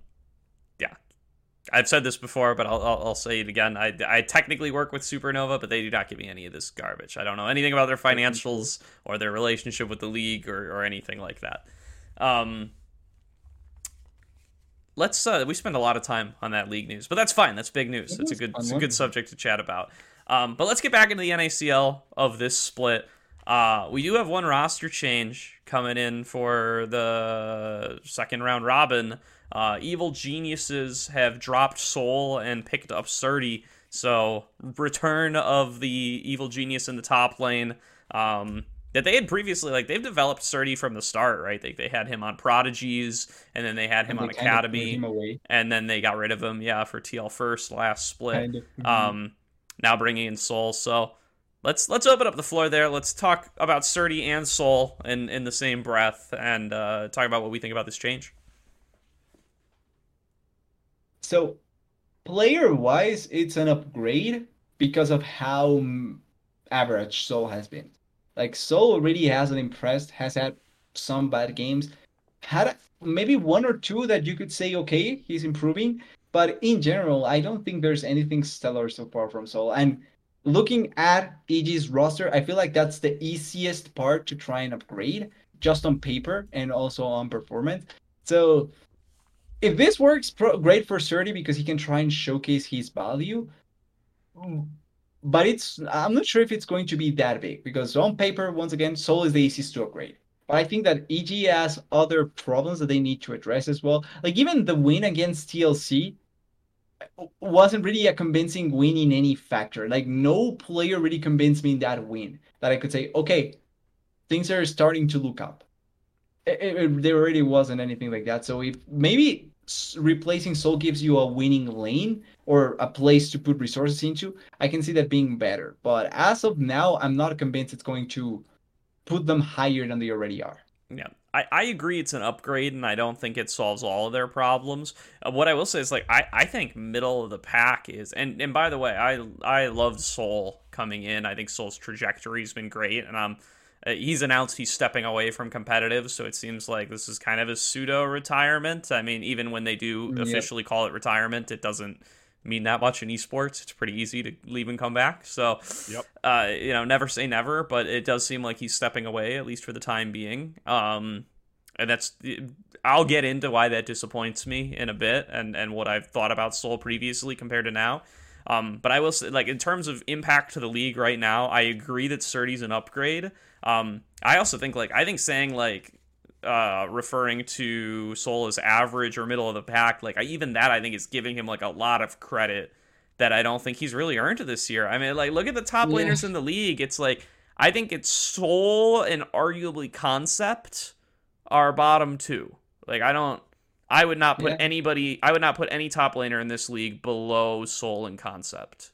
I've said this before, but I'll, I'll, I'll say it again. I, I technically work with Supernova, but they do not give me any of this garbage. I don't know anything about their financials or their relationship with the league or, or anything like that. Um, let's uh, we spend a lot of time on that league news, but that's fine. That's big news. It It's a good it's a good subject to chat about. Um, but let's get back into the NACL of this split. Uh, we do have one roster change coming in for the second round robin. Uh, Evil Geniuses have dropped Soul and picked up Srtty. So return of the Evil Genius in the top lane. Um, that they had previously like they've developed Srtty from the start, right? They they had him on Prodigies, and then they had him And on they kind of Academy, and then they got rid of him, yeah, for TL first last split. kind of. Um, now bringing in Soul. So let's let's open up the floor there. Let's talk about Srtty and Soul in in the same breath, and uh, talk about what we think about this change. So, player wise, it's an upgrade because of how average Soul has been. Like, Soul already hasn't impressed, has had some bad games, had maybe one or two that you could say, okay, he's improving. But in general, I don't think there's anything stellar so far from Soul. And looking at EG's roster, I feel like that's the easiest part to try and upgrade, just on paper and also on performance. So, if this works pro- great for Srtty because he can try and showcase his value, but it's I'm not sure if it's going to be that big because on paper, once again, Soul is the easiest to upgrade But I think that EG has other problems that they need to address as well. Like even the win against TLC wasn't really a convincing win in any factor. Like no player really convinced me in that win that I could say, okay, things are starting to look up. It, it, there really wasn't anything like that. So if maybe replacing Soul gives you a winning lane or a place to put resources into, I can see that being better. But as of now, I'm not convinced it's going to put them higher than they already are. Yeah. I, I agree it's an upgrade and I don't think it solves all of their problems. Uh, what I will say is like I, I think middle of the pack is and, and by the way, I I loved Soul coming in. I think Soul's trajectory's been great and uh, he's announced he's stepping away from competitive, so it seems like this is kind of a pseudo retirement. I mean, even when they do officially yep. call it retirement, it doesn't mean that much in esports. It's pretty easy to leave and come back. So, yep. uh, you know, never say never, but it does seem like he's stepping away at least for the time being. Um, and that's I'll get into why that disappoints me in a bit, and and what I've thought about Soul previously compared to now. Um, but I will say, like in terms of impact to the league right now, I agree that Srtty's an upgrade. Um, I also think like I think saying like uh, referring to Soul as average or middle of the pack, like I, even that I think is giving him like a lot of credit that I don't think he's really earned this year. I mean, like look at the top yeah. laners in the league. It's like I think it's Soul and arguably Concept are bottom two. Like I don't. I would not put yeah. anybody. I would not put any top laner in this league below Soul and Concept.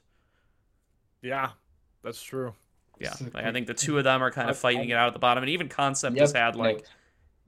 Yeah, that's true. Yeah, like, I think the two of them are kind of fighting it out at the bottom, and even Concept yep. has had like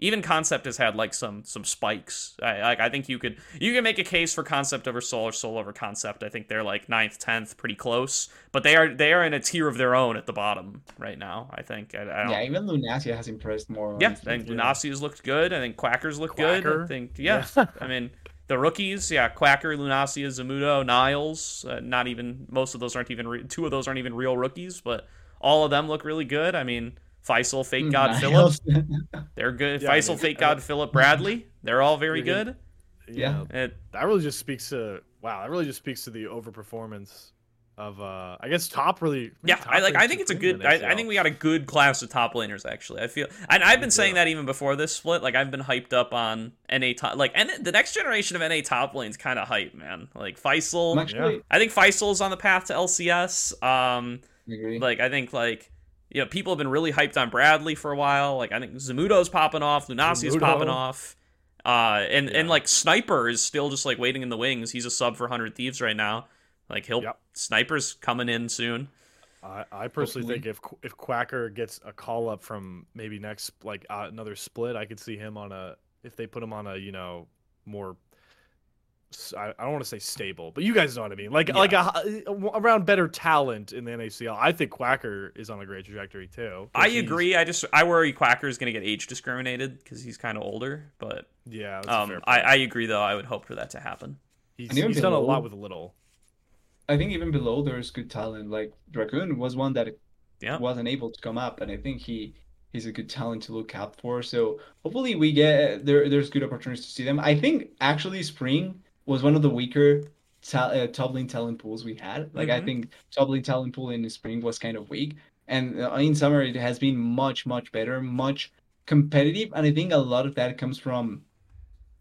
even concept has had like some some spikes I, like i think you could you can make a case for concept over soul or soul over concept i think they're like ninth 10th pretty close but they are they are in a tier of their own at the bottom right now i think I, I yeah even lunasia has impressed more yeah i think lunasia's looked good i think quackers look Quacker. good i think yeah, yeah. i mean the rookies, yeah, Quacker, Lunasia, Zamudo, Niles. Uh, not even most of those aren't even re- two of those aren't even real rookies, but all of them look really good. I mean, Faisal, Fake mm, God, Philip. They're good. Yeah, Faisal, Fake God, Philip, Bradley. They're all very good. Yeah. It, that really just speaks to wow. That really just speaks to the overperformance of uh I guess top really. Yeah, top I like. I think it's a good. I, I, think we got a good class of top laners actually. I feel, and I've been saying that even before this split. Like I've been hyped up on NA top. Like and the next generation of NA top lanes kind of hype, man. Like Faisal. Actually, I think Faisal's on the path to LCS. Um, like I think like you know, people have been really hyped on Bradley for a while. Like I think Zamudo's popping off, Lunasi's popping off. Uh, and yeah. and like Sniper is still just like waiting in the wings. He's a sub for Hundred Thieves right now. Like he'll yep. Sniper's coming in soon. I, I personally Hopefully. think if if Quacker gets a call up from maybe next like uh, another split, I could see him on a if they put him on a you know more I, don't want to say stable, but you guys know what I mean. Like yeah. like a, around better talent in the NACL. I think Quacker is on a great trajectory too. I agree. I just I worry Quacker is going to get age discriminated because he's kind of older. But yeah, um, I, I agree though. I would hope for that to happen. He's, he's below, done a lot with a little. I think even below there's good talent. Like Dragoon was one that yeah. wasn't able to come up, and I think he he's a good talent to look out for. So hopefully we get there. There's good opportunities to see them. I think actually spring was one of the weaker ta- uh, top lane talent pools we had. Like mm-hmm. I think lane talent pool in the spring was kind of weak, and uh, in summer it has been much much better, much competitive, and I think a lot of that comes from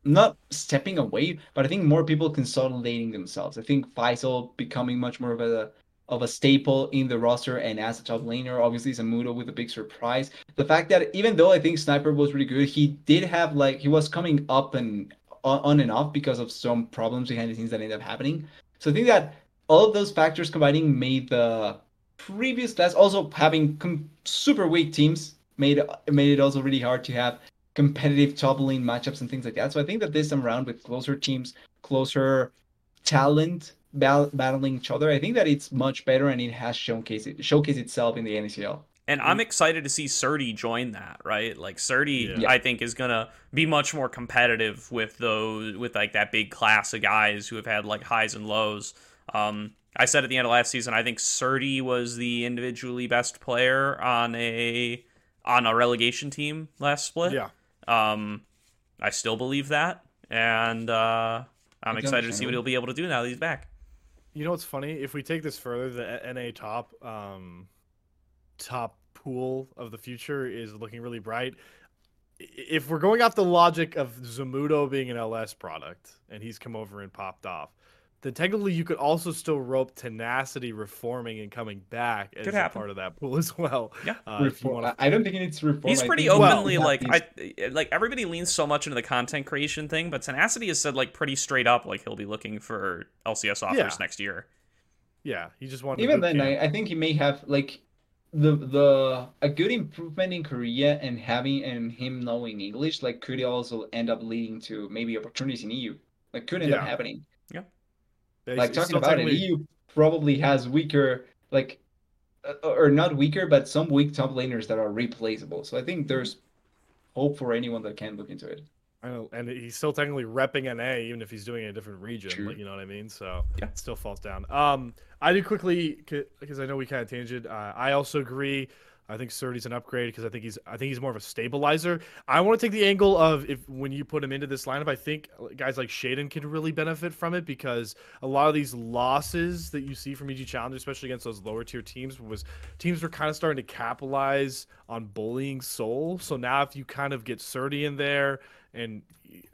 not stepping away, but I think more people consolidating themselves. I think Faisal becoming much more of a of a staple in the roster and as a top laner. Obviously, Zamudo with a big surprise. The fact that even though I think Sniper was really good, he did have like he was coming up and on and off because of some problems behind the scenes that ended up happening. So I think that all of those factors combining made the previous class also having com- super weak teams made made it also really hard to have competitive top lane matchups and things like that. So I think that this time around with closer teams, closer talent battling each other, I think that it's much better and it has showcased showcased itself in the NACL. And I'm excited to see Srtty join that, right? Like Srtty, yeah. I think is gonna be much more competitive with those with like that big class of guys who have had like highs and lows. Um, I said at the end of last season, I think Srtty was the individually best player on a on a relegation team last split. Yeah. Um, I still believe that, and uh, I'm excited to see what he'll be able to do now that he's back. You know what's funny? If we take this further, the NA top um, top pool of the future is looking really bright. if we're going off the logic of Zamudo being an LS product and he's come over and popped off, then technically you could also still rope tenacity reforming and coming back as a part of that pool as well. Yeah. Uh, if you Reform- wanna- I I don't think it needs reform. He's pretty openly have like these- I like everybody leans so much into the content creation thing, but Tenacity has said like pretty straight up like he'll be looking for LCS offers Yeah. next year. yeah, he just wanted even boot then. I, I think he may have like the the a good improvement in Korea and having and him knowing English like could also end up leading to maybe opportunities in EU. Like could end up Yeah. happening. Yeah, he's- Like talking about it, EU probably has weaker like uh, or not weaker, but some weak top laners that are replaceable. So I think there's hope for anyone that can look into it. And he's still technically repping NA, even if he's doing it in a different region. True. Like, you know what I mean? So Yeah. it still falls down. Um, I do quickly because I know we kind of tangent. Uh, I also agree. I think Srtty's an upgrade because I think he's I think he's more of a stabilizer. I want to take the angle of if when you put him into this lineup, I think guys like Shaden can really benefit from it because a lot of these losses that you see from EG Challenger, especially against those lower tier teams, was teams were kind of starting to capitalize on bullying Soul. So now if you kind of get Srtty in there, and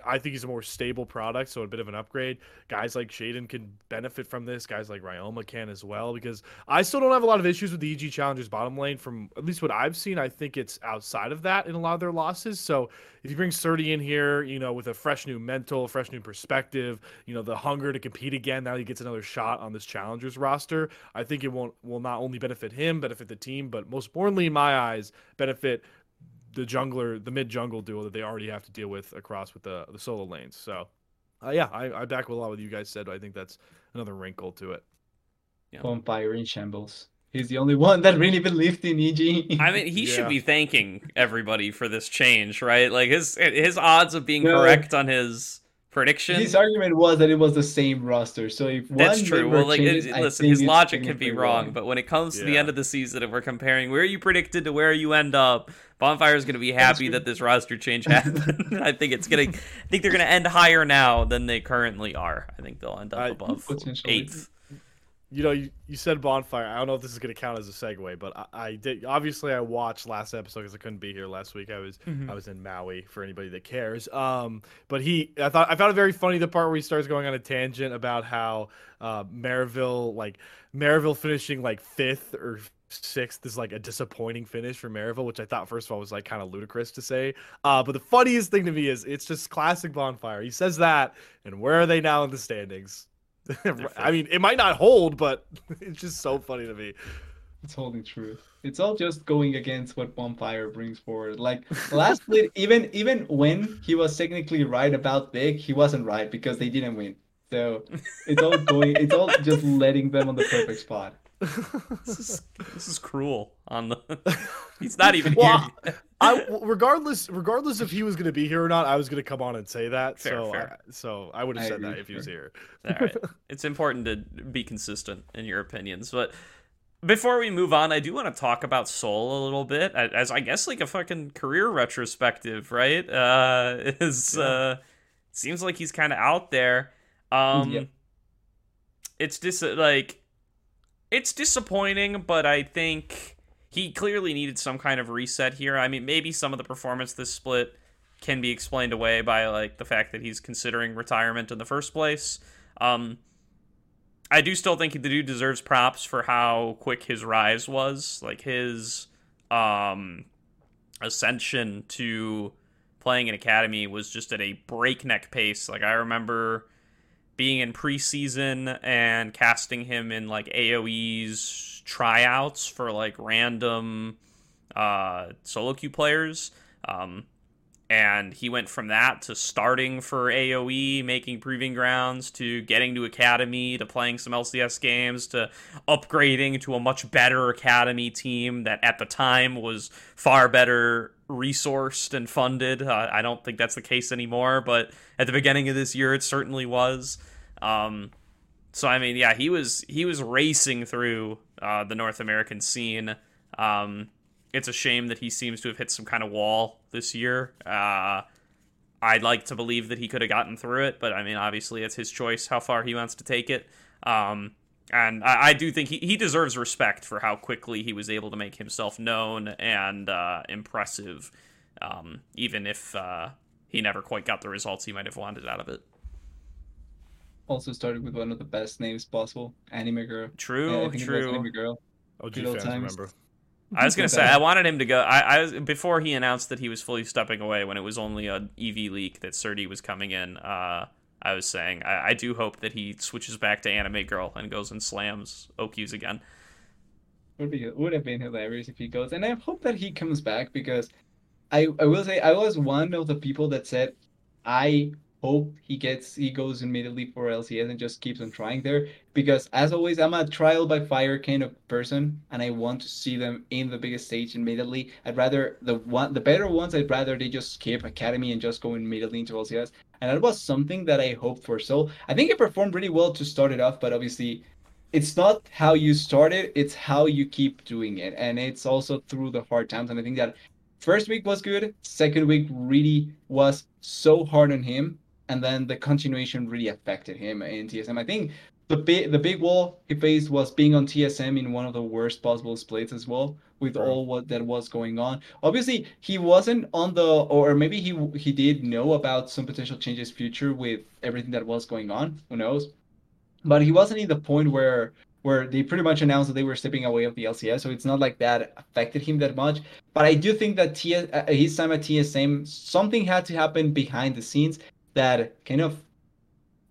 I think he's a more stable product, so a bit of an upgrade. Guys like Shaden can benefit from this. Guys like Ryoma can as well, because I still don't have a lot of issues with the EG Challengers bottom lane. From at least what I've seen, I think it's outside of that in a lot of their losses. So if you bring Srtty in here, you know, with a fresh new mental, fresh new perspective, you know, the hunger to compete again, now he gets another shot on this Challengers roster. I think it won't will not only benefit him, benefit the team, but most importantly, in my eyes, benefit the jungler, the mid jungle duo that they already have to deal with across with the the solo lanes. So, uh, yeah, I, I back with a lot what you guys said. I think that's another wrinkle to it. Bonfire in shambles. He's the only one that really believed in E EG. I mean, he should be thanking everybody for this change, right? Like his his odds of being No. correct on his prediction. His argument was that it was the same roster. So if That's one true. Well, like, changes, it- I listen, think his logic can be technically wrong, but when it comes to the end of the season, if we're comparing where you predicted to where you end up, Bonfire is going to be happy that this roster change happened. I think it's going to. I think they're going to end higher now than they currently are. I think they'll end up above Potentially. eighth. You know, you, you said bonfire. I don't know if this is going to count as a segue, but I, I did. Obviously, I watched last episode because I couldn't be here last week. I was Mhm. I was in Maui for anybody that cares. Um, but he, I thought I found it very funny the part where he starts going on a tangent about how uh, Maryville, like Maryville finishing like fifth or sixth is like a disappointing finish for Maryville, which I thought first of all was like kind of ludicrous to say. Uh, but the funniest thing to me is it's just classic bonfire. He says that, and where are they now in the standings? I mean, it might not hold, but it's just so funny to me. It's holding true. It's all just going against what Bonfire brings forward. Like last split, even even when he was technically right about Big, he wasn't right because they didn't win. So it's all going. It's all just letting them on the perfect spot. This is this is cruel. On the, he's not even Well, here. I regardless regardless if he was going to be here or not, I was going to come on and say that. Fair, so fair. I, so I would have said agree, that if he was here. All right. It's important to be consistent in your opinions, but before we move on, I do want to talk about Soul a little bit, as I guess like a fucking career retrospective, right? Uh, is Yeah. uh, seems like he's kind of out there. Um, Yep. it's dis like it's disappointing, but I think he clearly needed some kind of reset here. I mean, maybe some of the performance this split can be explained away by like the fact that he's considering retirement in the first place. Um, I do still think the dude deserves props for how quick his rise was. Like his um, ascension to playing in academy was just at a breakneck pace. Like I remember being in preseason and casting him in like AoE's tryouts for like random uh, solo queue players. Um, and he went from that to starting for AoE, making Proving Grounds, to getting to Academy, to playing some LCS games, to upgrading to a much better Academy team that at the time was far better resourced and funded. Uh, I don't think that's the case anymore, but at the beginning of this year, it certainly was. Um, so I mean, yeah, he was he was racing through uh, the North American scene. Um, it's a shame that he seems to have hit some kind of wall this year. Uh, I'd like to believe that he could have gotten through it, but I mean, obviously, it's his choice how far he wants to take it. Um, and I, I do think he, he deserves respect for how quickly he was able to make himself known and uh, impressive um, even if uh, he never quite got the results he might have wanted out of it. Also started with one of the best names possible, Anime Girl. True, Yeah, I think it was true. Anime Girl. OG Good fans times. remember. I was gonna say. I wanted him to go. I, I was before he announced that he was fully stepping away when it was only a EV leak that Srtty was coming in. Uh, I was saying I, I do hope that he switches back to Anime Girl and goes and slams OQs again. Would be would have been hilarious if he goes, and I hope that he comes back because I I will say I was one of the people that said I hope he gets he goes immediately for LCS and just keeps on trying there because as always I'm a trial by fire kind of person and I want to see them in the biggest stage immediately. I'd rather the one the better ones I'd rather they just skip academy and just go immediately into LCS. And that was something that I hoped for. So I think it performed really well to start it off, but obviously it's not how you start it, it's how you keep doing it. And it's also through the hard times. And I think that first week was good, second week really was so hard on him. And then the continuation really affected him in TSM. I think the big the big wall he faced was being on TSM in one of the worst possible splits as well, with True. all what that was going on. Obviously, he wasn't on the, or maybe he he did know about some potential changes future with everything that was going on. Who knows? But he wasn't in the point where where they pretty much announced that they were stepping away of the LCS, so it's not like that affected him that much. But I do think that T- uh, his time at TSM, something had to happen behind the scenes that kind of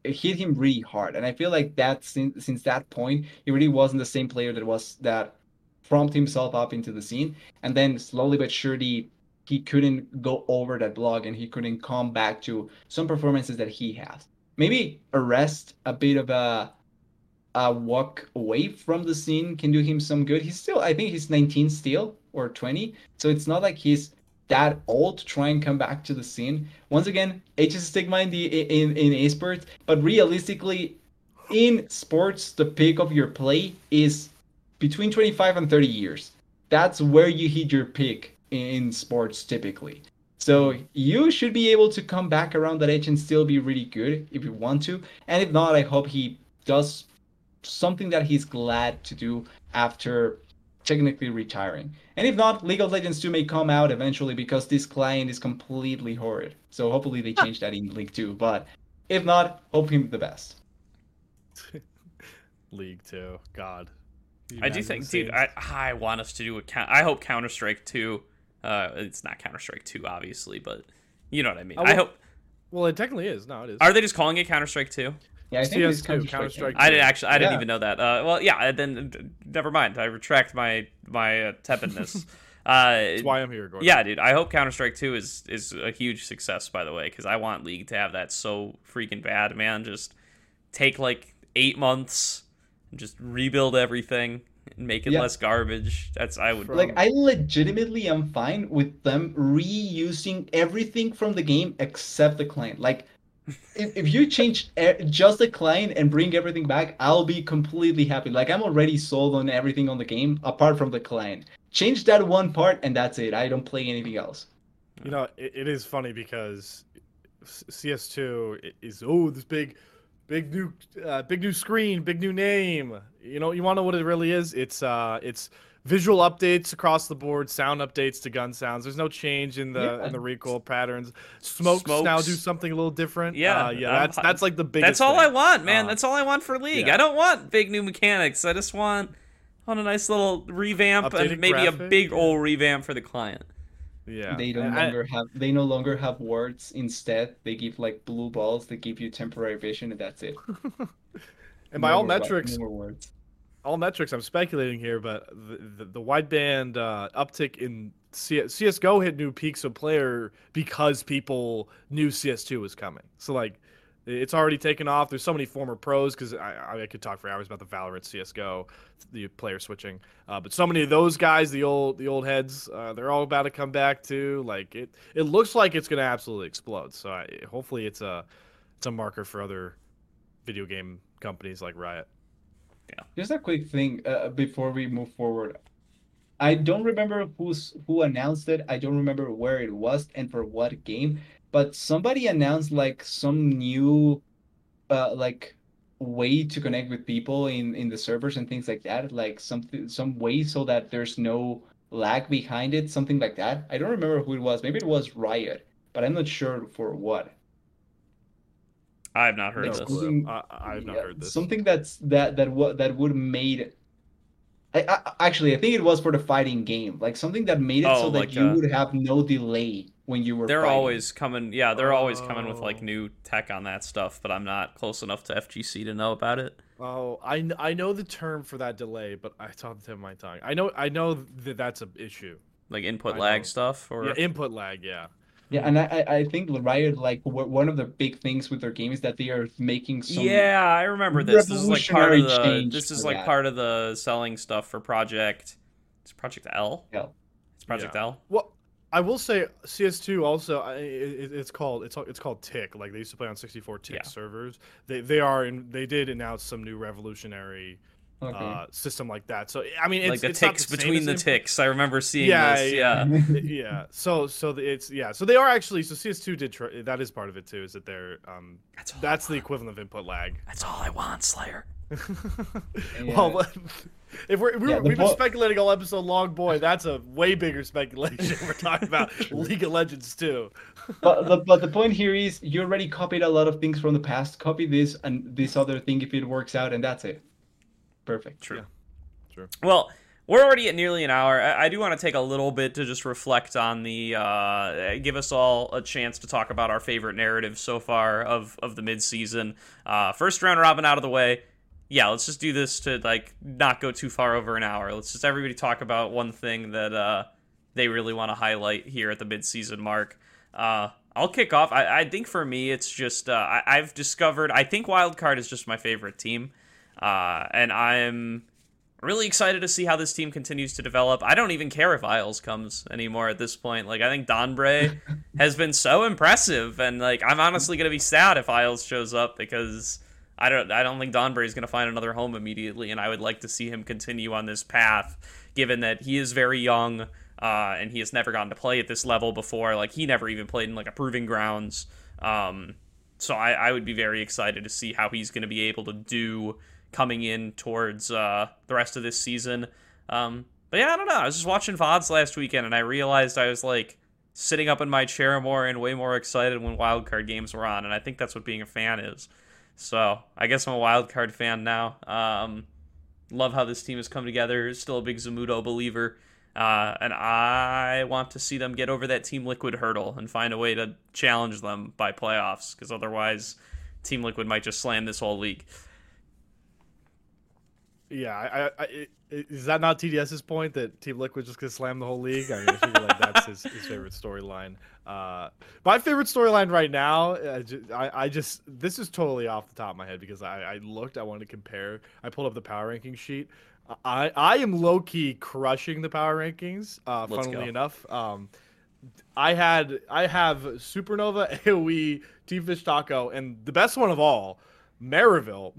hit him really hard. And I feel like that since since that point, he really wasn't the same player that was that prompted himself up into the scene. And then slowly but surely, he couldn't go over that block and he couldn't come back to some performances that he has. Maybe arrest a bit of a a walk away from the scene can do him some good. He's still, I think he's 19 still or 20, so it's not like he's that old to try and come back to the scene. Once again, H is stigma in the in in esports, but realistically, in sports, the peak of your play is between 25 and 30 years. That's where you hit your peak in sports typically. So you should be able to come back around that age and still be really good if you want to. And if not, I hope he does something that he's glad to do after technically retiring. And if not, League of Legends 2 may come out eventually because this client is completely horrid. So hopefully they change that in League 2. But if not, hope him the best. League Two, God. You I do think, dude. I, I want us to do a. Coun- I hope Counter Strike Two. Uh, it's not Counter Strike Two, obviously, but you know what I mean. Oh, I hope. well, it technically is. No, it is. Are they just calling it Counter Strike Two? Yeah, I think it's CS2, Counter-Strike. Counter-Strike I didn't actually. I didn't even know that. Uh, well, yeah. Then never mind. I retract my my uh, tepidness. uh, That's why I'm here, Gordo. yeah, dude. I hope Counter Strike Two is is a huge success. By the way, because I want League to have that so freaking bad, man. Just take like eight months, and just rebuild everything and make it Yeah. less garbage. That's I would. Like I legitimately am fine with them reusing everything from the game except the client. Like if, if you change e- just the client and bring everything back, I'll be completely happy. Like I'm already sold on everything on the game apart from the client. Change that one part and that's it. I don't play anything else. You know, it, it is funny because CS2 is oh this big, big new, uh, big new screen, big new name. You know, you want to know what it really is? It's uh, it's visual updates across the board, sound updates to gun sounds. There's no change in the Yeah. in the recoil patterns. Smokes, now do something a little different. Yeah, uh, yeah. That's that's like the biggest. That's all I want, man. Uh, That's all I want for League. yeah. I don't want big new mechanics. I just want want a nice little revamp Updated and maybe a big old revamp for the client. Yeah, They no And I- longer have they no longer have wards. Instead, they give like blue balls. They give you temporary vision, and that's it. and by No all metrics, wards. All metrics, I'm speculating here, but the, the, the wideband uh, uptick in C- CSGO hit new peaks of player because people knew CS2 was coming. So, like, it's already taken off. There's so many former pros because I, I could talk for hours about the Valorant CSGO, the player switching. Uh, but so many of those guys, the old the old heads, uh, they're all about to come back too. Like it, it looks like it's gonna absolutely explode. So I, hopefully it's a it's a marker for other video game companies like Riot. Just a quick thing uh, before we move forward. I don't remember who's who announced it. I don't remember where it was and for what game, but somebody announced like some new uh like way to connect with people in in the servers and things like that, like something some way so that there's no lag behind it, something like that. I don't remember who it was. Maybe it was Riot, but I'm not sure for what. I have not heard No this. Something- I, I have not Yeah, heard this. Something that's that that what that would made. I, I, actually, I think it was for the fighting game, like something that made it Oh, so that like, you uh, would have no delay when you were. They're fighting. always coming. Yeah, they're always coming with Oh. like new tech on that stuff, but I'm not close enough to FGC to know about it. Oh, I, I know the term for that delay, but I talked to my tongue. I know I know that that's an issue. Like input I lag know. stuff, or Yeah, input lag. Yeah. Yeah, and I I I think Riot like w- one of the big things with their game is that they are making some. Yeah, I remember this. This is like part of the. This is like that. part of the selling stuff for Project. It's Project L. Yeah. It's Project Yeah. L. Well, I will say CS2 also. I- It, it's called it's it's called Tick. Like they used to play on 64 Tick Yeah. servers. They they are and they did announce some new revolutionary Okay. uh, system like that. So I mean, it's, like the it's not ticks same between the input- ticks. I remember seeing Yeah, this. yeah. Yeah. yeah. So so it's yeah. So they are actually so CS2 did try, that is part of it too. Is that they're um That's all. that's the equivalent of input lag. That's all I want, Slayer. well, if we're, we're, yeah, we've been speculating all episode long, boy, that's a way bigger speculation. we're talking about League of Legends too. but the, but the point here is you already copied a lot of things from the past. Copy this and this other thing if it works out, and that's it. Perfect. True. Yeah. True. Well, we're already at nearly an hour. I, I do want to take a little bit to just reflect on the, uh, give us all a chance to talk about our favorite narrative so far of of the midseason. Uh, first round robin out of the way. Yeah, let's just do this to like not go too far over an hour. Let's just everybody talk about one thing that uh, they really want to highlight here at the midseason mark. Uh, I'll kick off. I, I think for me, it's just uh, I, I've discovered. I think Wildcard is just my favorite team, uh, and I'm really excited to see how this team continues to develop. I don't even care if Isles comes anymore at this point. Like I think Donbray has been so impressive, and like I'm honestly gonna be sad if Isles shows up because I don't I don't think Donbray is gonna find another home immediately, and I would like to see him continue on this path, given that he is very young. Uh, and he has never gotten to play at this level before. Like he never even played in like a proving grounds. Um, so I, I would be very excited to see how he's going to be able to do coming in towards uh, the rest of this season. Um, but yeah, I don't know. I was just watching VODs last weekend and I realized I was like sitting up in my chair more and way more excited when wildcard games were on. And I think that's what being a fan is. So I guess I'm a wildcard fan now. Um, love how this team has come together. Still a big Zamudo believer. Uh, and I want to see them get over that Team Liquid hurdle and find a way to challenge them by playoffs, because otherwise, Team Liquid might just slam this whole league. Yeah, I, I, I, is that not TDS's point that Team Liquid just gonna slam the whole league? I mean, I figure like that's his, his favorite storyline. Uh, my favorite storyline right now, I just, I, just this is totally off the top of my head because I, I looked, I wanted to compare. I pulled up the power ranking sheet. I, I am low key crushing the power rankings. Uh, Let's funnily go. enough, um, I had I have Supernova, AOE, Team Fish Taco, and the best one of all, Maryville,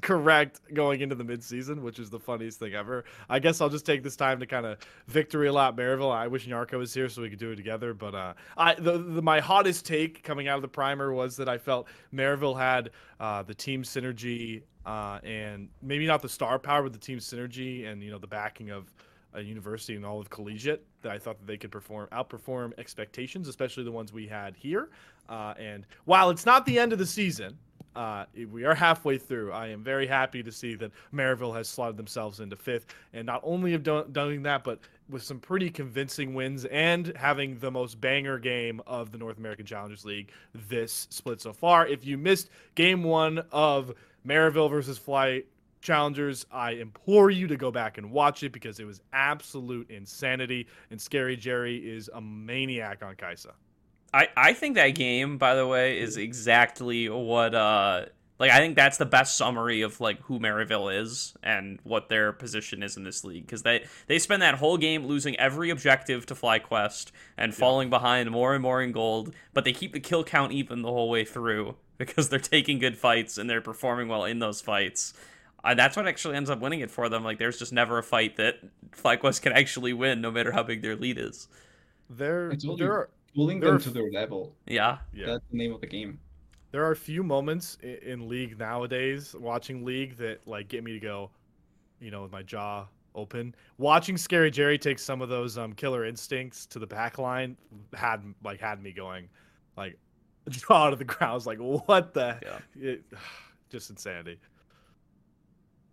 correct going into the midseason, which is the funniest thing ever. I guess I'll just take this time to kind of victory lap Maryville. I wish Narco was here so we could do it together. But uh, I the, the my hottest take coming out of the primer was that I felt Maryville had uh, the team synergy uh, and maybe not the star power, but the team synergy and you know the backing of a university and all of collegiate that I thought that they could perform outperform expectations, especially the ones we had here. Uh, and while it's not the end of the season, uh, we are halfway through. I am very happy to see that Maryville has slotted themselves into fifth, and not only have done that, but with some pretty convincing wins and having the most banger game of the North American Challengers League this split so far. If you missed game one of Maryville versus Flight Challengers, I implore you to go back and watch it because it was absolute insanity. And Scary Jerry is a maniac on Kai'Sa. I, I think that game, by the way, is exactly what uh like I think that's the best summary of like who Maryville is and what their position is in this league because they they spend that whole game losing every objective to FlyQuest and falling behind more and more in gold, but they keep the kill count even the whole way through because they're taking good fights and they're performing well in those fights. Uh, that's what actually ends up winning it for them. Like there's just never a fight that FlyQuest can actually win, no matter how big their lead is. There, there are Pulling them are to their level. Yeah, yeah. That's the name of the game. there are a few moments in, in league nowadays watching league that like get me to go you know with my jaw open. Watching Scary Jerry take some of those um killer instincts to the back line had like had me going like jaw to the ground. I was like, what the Yeah. It- just insanity.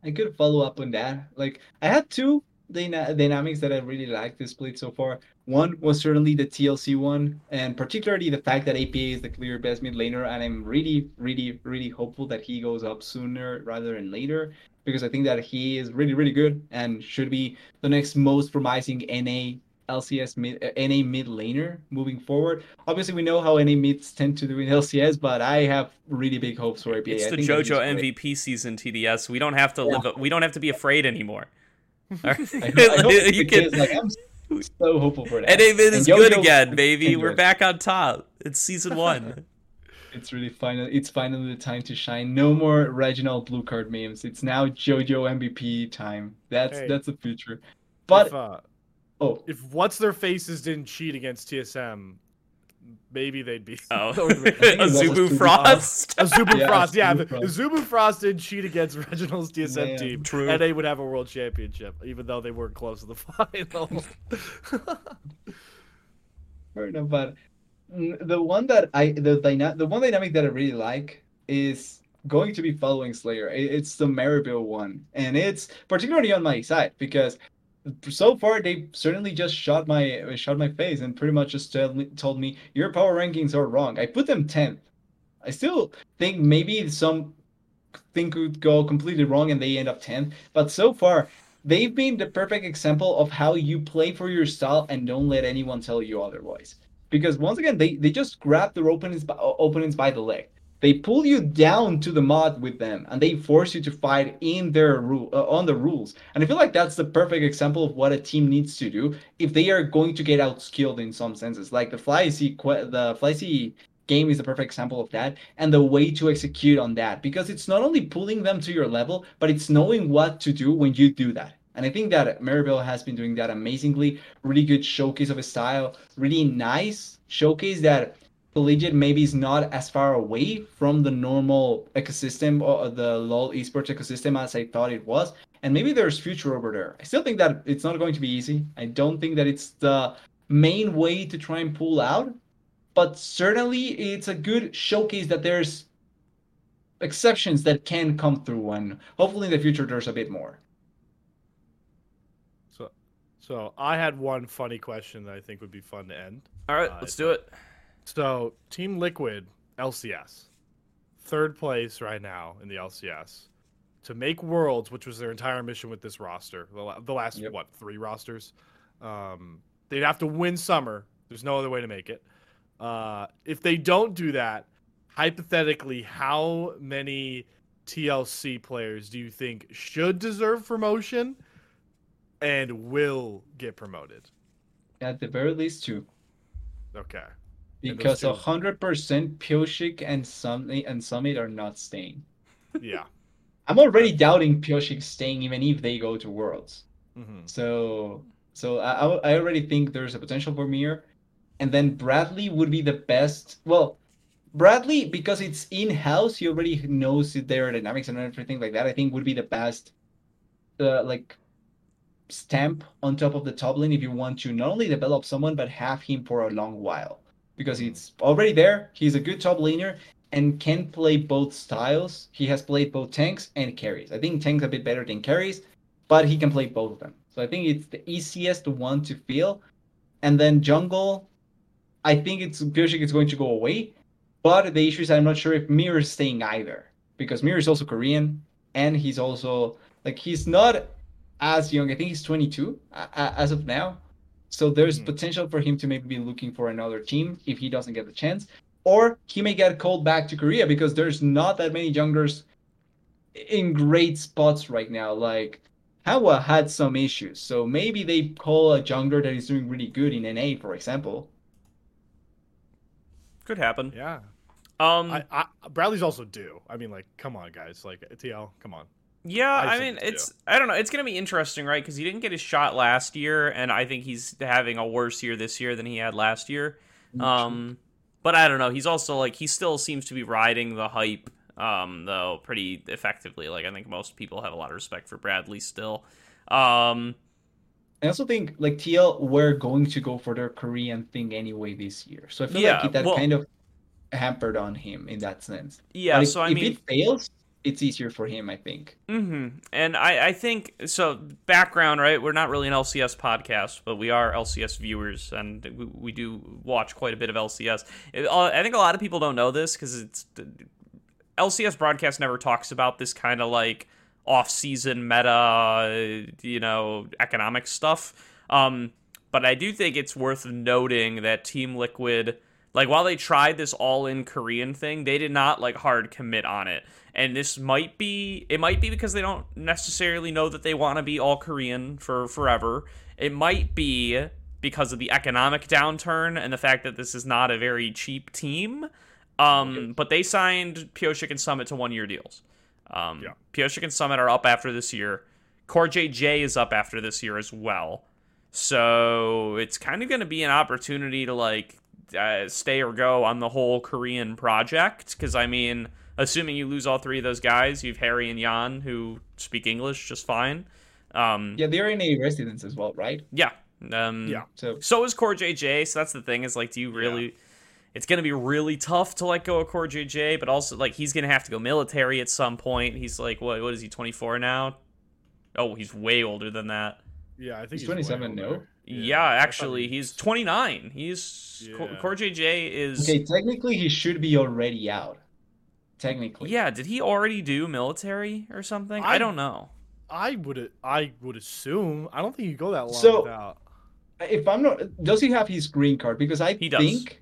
I could follow up on that. Like I had two dyna- dynamics that I really liked this split so far. One was certainly the TLC one, and particularly the fact that APA is the clear best mid laner, and I'm really, really, really hopeful that he goes up sooner rather than later because I think that he is really, really good and should be the next most promising NA LCS mid uh, NA mid laner moving forward. Obviously, we know how NA mids tend to do in LCS, but I have really big hopes for APA. It's the JoJo great. MVP season TDS. We don't have to live. We don't have to be afraid anymore. All right? I hope, I hope you can. Like, I'm so hopeful for that. And David is And good Yo-Yo again, baby. We're back on top. It's season one. It's really final. It's finally the time to shine. No more Reginald blue card memes. It's now JoJo MVP time. That's Hey. that's the future. But if, uh, oh, if what's their faces didn't cheat against TSM, maybe they'd be. Oh, that would've been- it was a Azubu Azubu Frost. A Zubu Yeah, Frost, yeah. Zubu Frost. Zubu Frost did cheat against Reginald's TSM Man, team, true. and they would have a world championship, even though they weren't close to the final. fair enough. But the one that I the dyna- the one dynamic that I really like is going to be following Slayer. It's the Maryville one, and it's particularly on my side because so far they certainly just shot my shot my face and pretty much just told me, told me your power rankings are wrong. I put them 10th. I still think maybe some thing could go completely wrong and they end up 10th, but so far they've been the perfect example of how you play for your style and don't let anyone tell you otherwise. Because once again, they, they just grab their opponents by, opponents by the leg. They pull you down to the mud with them, and they force you to fight in their rule uh, on the rules. And I feel like that's the perfect example of what a team needs to do if they are going to get outskilled in some senses. Like the Flycy que- the Flycy game is the perfect example of that, and the way to execute on that because it's not only pulling them to your level, but it's knowing what to do when you do that. And I think that Maryville has been doing that amazingly. Really good showcase of a style. Really nice showcase that collegiate maybe is not as far away from the normal ecosystem or the LoL esports ecosystem as I thought it was. And maybe there's future over there. I still think that it's not going to be easy. I don't think that it's the main way to try and pull out, but certainly it's a good showcase that there's exceptions that can come through and hopefully in the future there's a bit more. so, so I had one funny question that I think would be fun to end. All right, Uh, let's do it. So, Team Liquid LCS, third place right now in the LCS, to make Worlds, which was their entire mission with this roster, the, last Yep. what three rosters, um, they'd have to win Summer. There's no other way to make it. Uh, if they don't do that, hypothetically, how many TLC players do you think should deserve promotion and will get promoted? At the very least two. Okay. And those Because a hundred percent Pyosik and Summit and Summit are not staying. Yeah. I'm already doubting Pyosik staying even if they go to Worlds. hmm So so I, I I already think there's a potential for Mir. And then Bradley would be the best. Well, Bradley, because it's in-house, he already knows their dynamics and everything like that. I think would be the best uh, like stamp on top of the top lane if you want to not only develop someone but have him for a long while. Because it's already there. He's a good top laner and can play both styles. He has played both tanks and carries. I think tanks a bit better than carries, but he can play both of them. So I think it's the easiest one to feel. And then jungle, I think it's Pyosik is going to go away. But the issue is I'm not sure if Mirror is staying either. Because Mirror is also Korean and he's also like he's not as young. I think he's 22 a- a- as of now. So there's Mhm. potential for him to maybe be looking for another team if he doesn't get the chance. Or he may get called back to Korea because there's not that many youngers in great spots right now. Like Hawa had some issues, so maybe they call a jungler that is doing really good in NA, for example. Could happen. Yeah. Um, I, I Bradley's also due. I mean, like, come on, guys. Like, TL, come on. Yeah, I I, mean, so. it's I don't know. It's gonna be interesting, right? Because he didn't get his shot last year, and I think he's having a worse year this year than he had last year. Um, but I don't know. He's also like he still seems to be riding the hype, um, though pretty effectively. Like I think most people have a lot of respect for Bradley still. Um, I also think like TL were going to go for their Korean thing anyway this year, so I feel Yeah, like that well- kind of hampered on him in that sense. yeah. If, so I if mean, it fails, it's easier for him, I think. Mm-hmm. And I, I think so. Background, right? We're not really an LCS podcast, but we are LCS viewers, and we, we do watch quite a bit of LCS. Uh, I think a lot of people don't know this because it's LCS broadcast never talks about this kind of like off-season meta, you know, economic stuff. Um, but I do think it's worth noting that Team Liquid, like while they tried this all-in Korean thing, they did not like hard commit on it. And this might be it might be because they don't necessarily know that they want to be all Korean for forever. It might be because of the economic downturn and the fact that this is not a very cheap team. Um, but they signed Pyosik and Summit to one-year deals. Um, Yeah. Pyosik and Summit are up after this year. Core JJ is up after this year as well. So it's kind of going to be an opportunity to like uh, stay or go on the whole Korean project. Because I mean, assuming you lose all three of those guys, you have Haeri and Yeon who speak English just fine. Um, Yeah, they're in a residence as well, right? yeah. Um, Yeah. So So is Core JJ. So that's the thing is like, do you really? It's gonna be really tough to let go of Core JJ, but also like he's gonna have to go military at some point. He's like, what? What is he? Twenty four now? Oh, he's way older than that. Yeah, I think He's he's, 27, no? Older. Yeah, actually, he- he's 29. He's Core- Yeah. Core JJ is. okay, technically he should be already out. Technically. Yeah, did he already do military or something? I, I- don't know. I would I would assume. I don't think you go that long So- without. If I'm not, does he have his green card? Because I He does. think,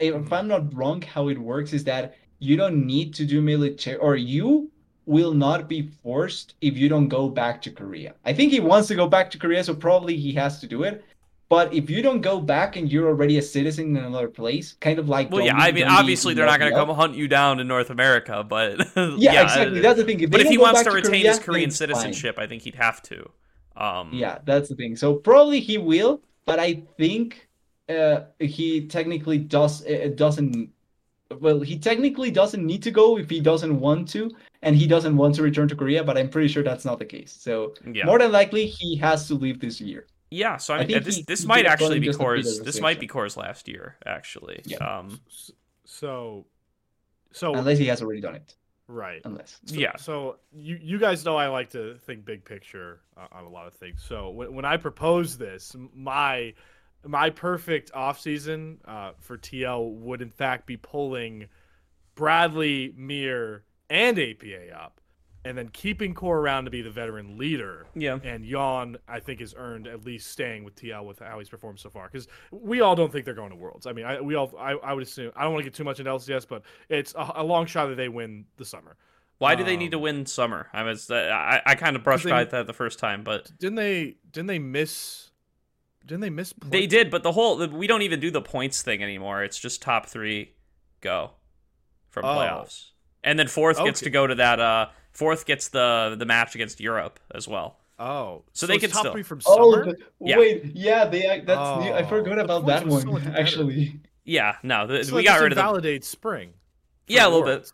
if I'm not wrong, how it works is that you don't need to do military, or you will not be forced if you don't go back to Korea. I think he wants to go back to Korea, so probably he has to do it. But if you don't go back and you're already a citizen in another place, kind of like Well, yeah, I mean, obviously they're not going to come hunt you down in North America, but Yeah, exactly. That's the thing. If but if he wants to retain Korea, his Korean it's fine. citizenship, I think he'd have to. Um, Yeah, that's the thing. So probably he will, but I think uh, he technically does uh, doesn't. Well, he technically doesn't need to go if he doesn't want to, and he doesn't want to return to Korea. But I'm pretty sure that's not the case. So yeah, more than likely, he has to leave this year. yeah. So I I mean, think this he- this he might actually be just a bit of Core's. This might be restriction. Core's last year, actually. Yeah. Um, So, so Unless he has already done it. right. Unless. So, Yeah. So you you guys know I like to think big picture uh, on a lot of things. So when, when I propose this, my my perfect offseason uh, for TL would in fact be pulling Bradley, Mir, and APA up, and then keeping Core around to be the veteran leader. yeah. And Yeon, I think, has earned at least staying with TL with how he's performed so far. Because we all don't think they're going to Worlds. I mean, I, we all, I, I would assume. I don't want to get too much into LCS, but it's a, a long shot that they win the summer. Why do they need to Um, win summer? I was I, I kind of brushed by that the first time, but Didn't they? Didn't they miss? Didn't they miss? they did. But the whole we don't even do the points thing anymore. It's just top three go from Oh. playoffs, and then fourth gets to go to that. Uh, fourth gets the the match against Europe as well. Oh, So they it's could top still- three from Oh, summer. the- Yeah. wait, yeah, they. That's new. I Oh, forgot about that was so one actually. Yeah, no, the, So we I got rid of the validates spring. yeah a little bit.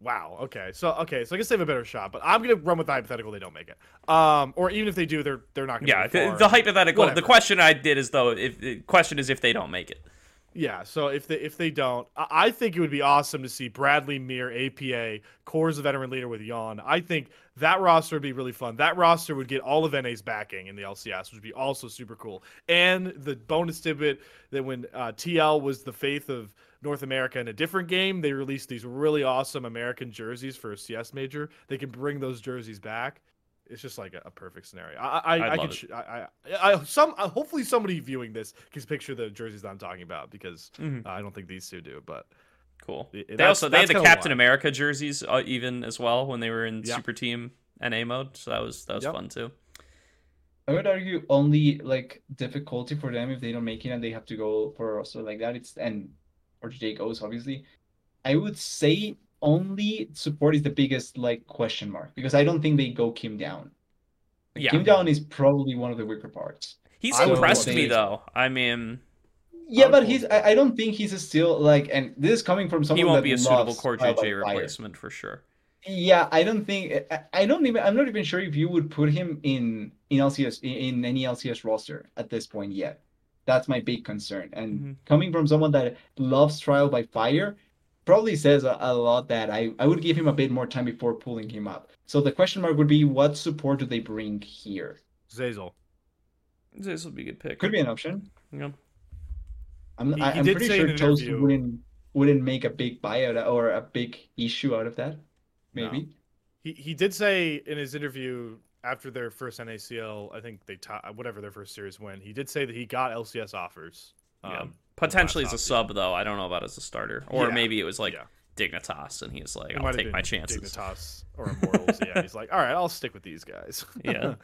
Wow. Okay. So okay. So I guess they have a better shot, but I'm gonna run with the hypothetical they don't make it. Um, or even if they do, they're they're not gonna. Yeah, get the, far. the hypothetical. The question I did is though, if the question is if they don't make it. Yeah, so if they if they don't, I, think it would be awesome to see Bradley, Mir, APA, Core's the veteran leader with Yeon. I think that roster would be really fun. That roster would get all of NA's backing in the LCS, which would be also super cool. And the bonus tidbit that when uh, TL was the faith of North America in a different game, they released these really awesome American jerseys for a CS major. They can bring those jerseys back. It's just like a, a perfect scenario. I I, I'd I could it. sh- I, I, I some uh, hopefully somebody viewing this can picture the jerseys that I'm talking about because Mhm. uh, I don't think these two do. But Cool. Y- They also they had the Captain why. America jerseys uh, even as well when they were in Yeah. Super Team NA mode, so that was that was Yep. fun too. I would argue only like difficulty for them if they don't make it and they have to go for a roster like that. It's and or Jay goes obviously. I would say only support is the biggest like question mark because I don't think they go Kim down. Yeah. Kim down is probably one of the weaker parts. He's I impressed me though. I mean, Yeah, but he's I, I don't think he's a still like and this is coming from someone he won't that be a suitable core JJ replacement for sure. Yeah, I don't think I- I don't even I'm not even sure if you would put him in in LCS in, in any LCS roster at this point yet. That's my big concern. And Mhm. coming from someone that loves trial by fire, probably says a, a lot that I, I would give him a bit more time before pulling him up. So the question mark would be what support do they bring here? Zazel. This would be a good pick. Could be an option. Yeah. I'm He- I, I'm did pretty sure Toast interview- wouldn't wouldn't make a big buyout or a big issue out of that. Maybe. He he did say in his interview after their first NACL, I think they ti whatever their first series win. He did say that he got LCS offers. Yeah. Um, Potentially as a last sub though. I don't know about as a starter. Or Yeah. maybe it was like yeah. Dignitas and he's like, I'll take my chances. Dignitas or Immortals. yeah, he's like, all right, I'll stick with these guys. Yeah.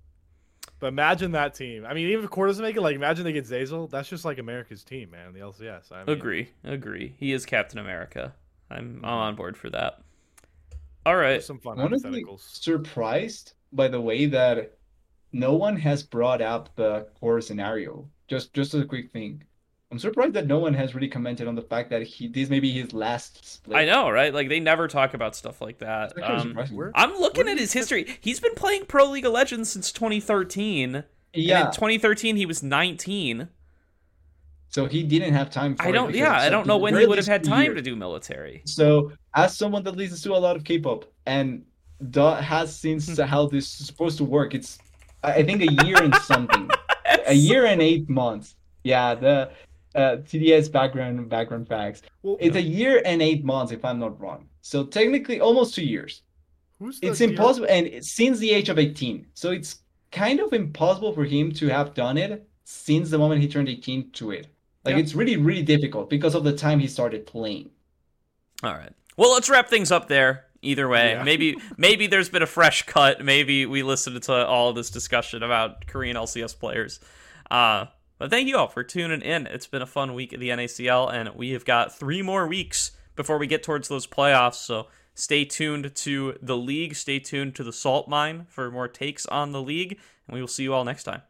but imagine that team. I mean, even if Core doesn't make it, like imagine they get Zazel. That's just like America's team, man. The LCS. I mean, Agree. Agree. He is Captain America. I'm Mm-hmm. I'm on board for that. All right. some fun honestly hypotheticals. surprised by the way that no one has brought up the core scenario. Just just as a quick thing. I'm surprised that no one has really commented on the fact that he this may be his last split. I know, right? Like they never talk about stuff like that. Um, I'm looking at his history. He's been playing Pro League of Legends since 2013. And Yeah, in 2013 he was 19. so he didn't have time for I don't because yeah, I don't know when he would have had time years. to do military. So, as someone that listens to a lot of K-pop and da- has since how this is supposed to work, it's I I think a year and something, a year and eight months. Yeah, the uh, TDS background background facts. Well, It's a year and eight months, if I'm not wrong. So technically, almost two years. who's the It's dear- impossible, and since the age of 18. So it's kind of impossible for him to have done it since the moment he turned 18 to it. Like Yeah. it's really, really difficult because of the time he started playing. All right. Well, let's wrap things up there. Either way, Yeah. maybe maybe there's been a fresh cut. Maybe we listened to all this discussion about Korean LCS players. Uh, but thank you all for tuning in. It's been a fun week of the NACL, and we have got three more weeks before we get towards those playoffs. So stay tuned to the league. Stay tuned to the Salt Mine for more takes on the league, and we will see you all next time.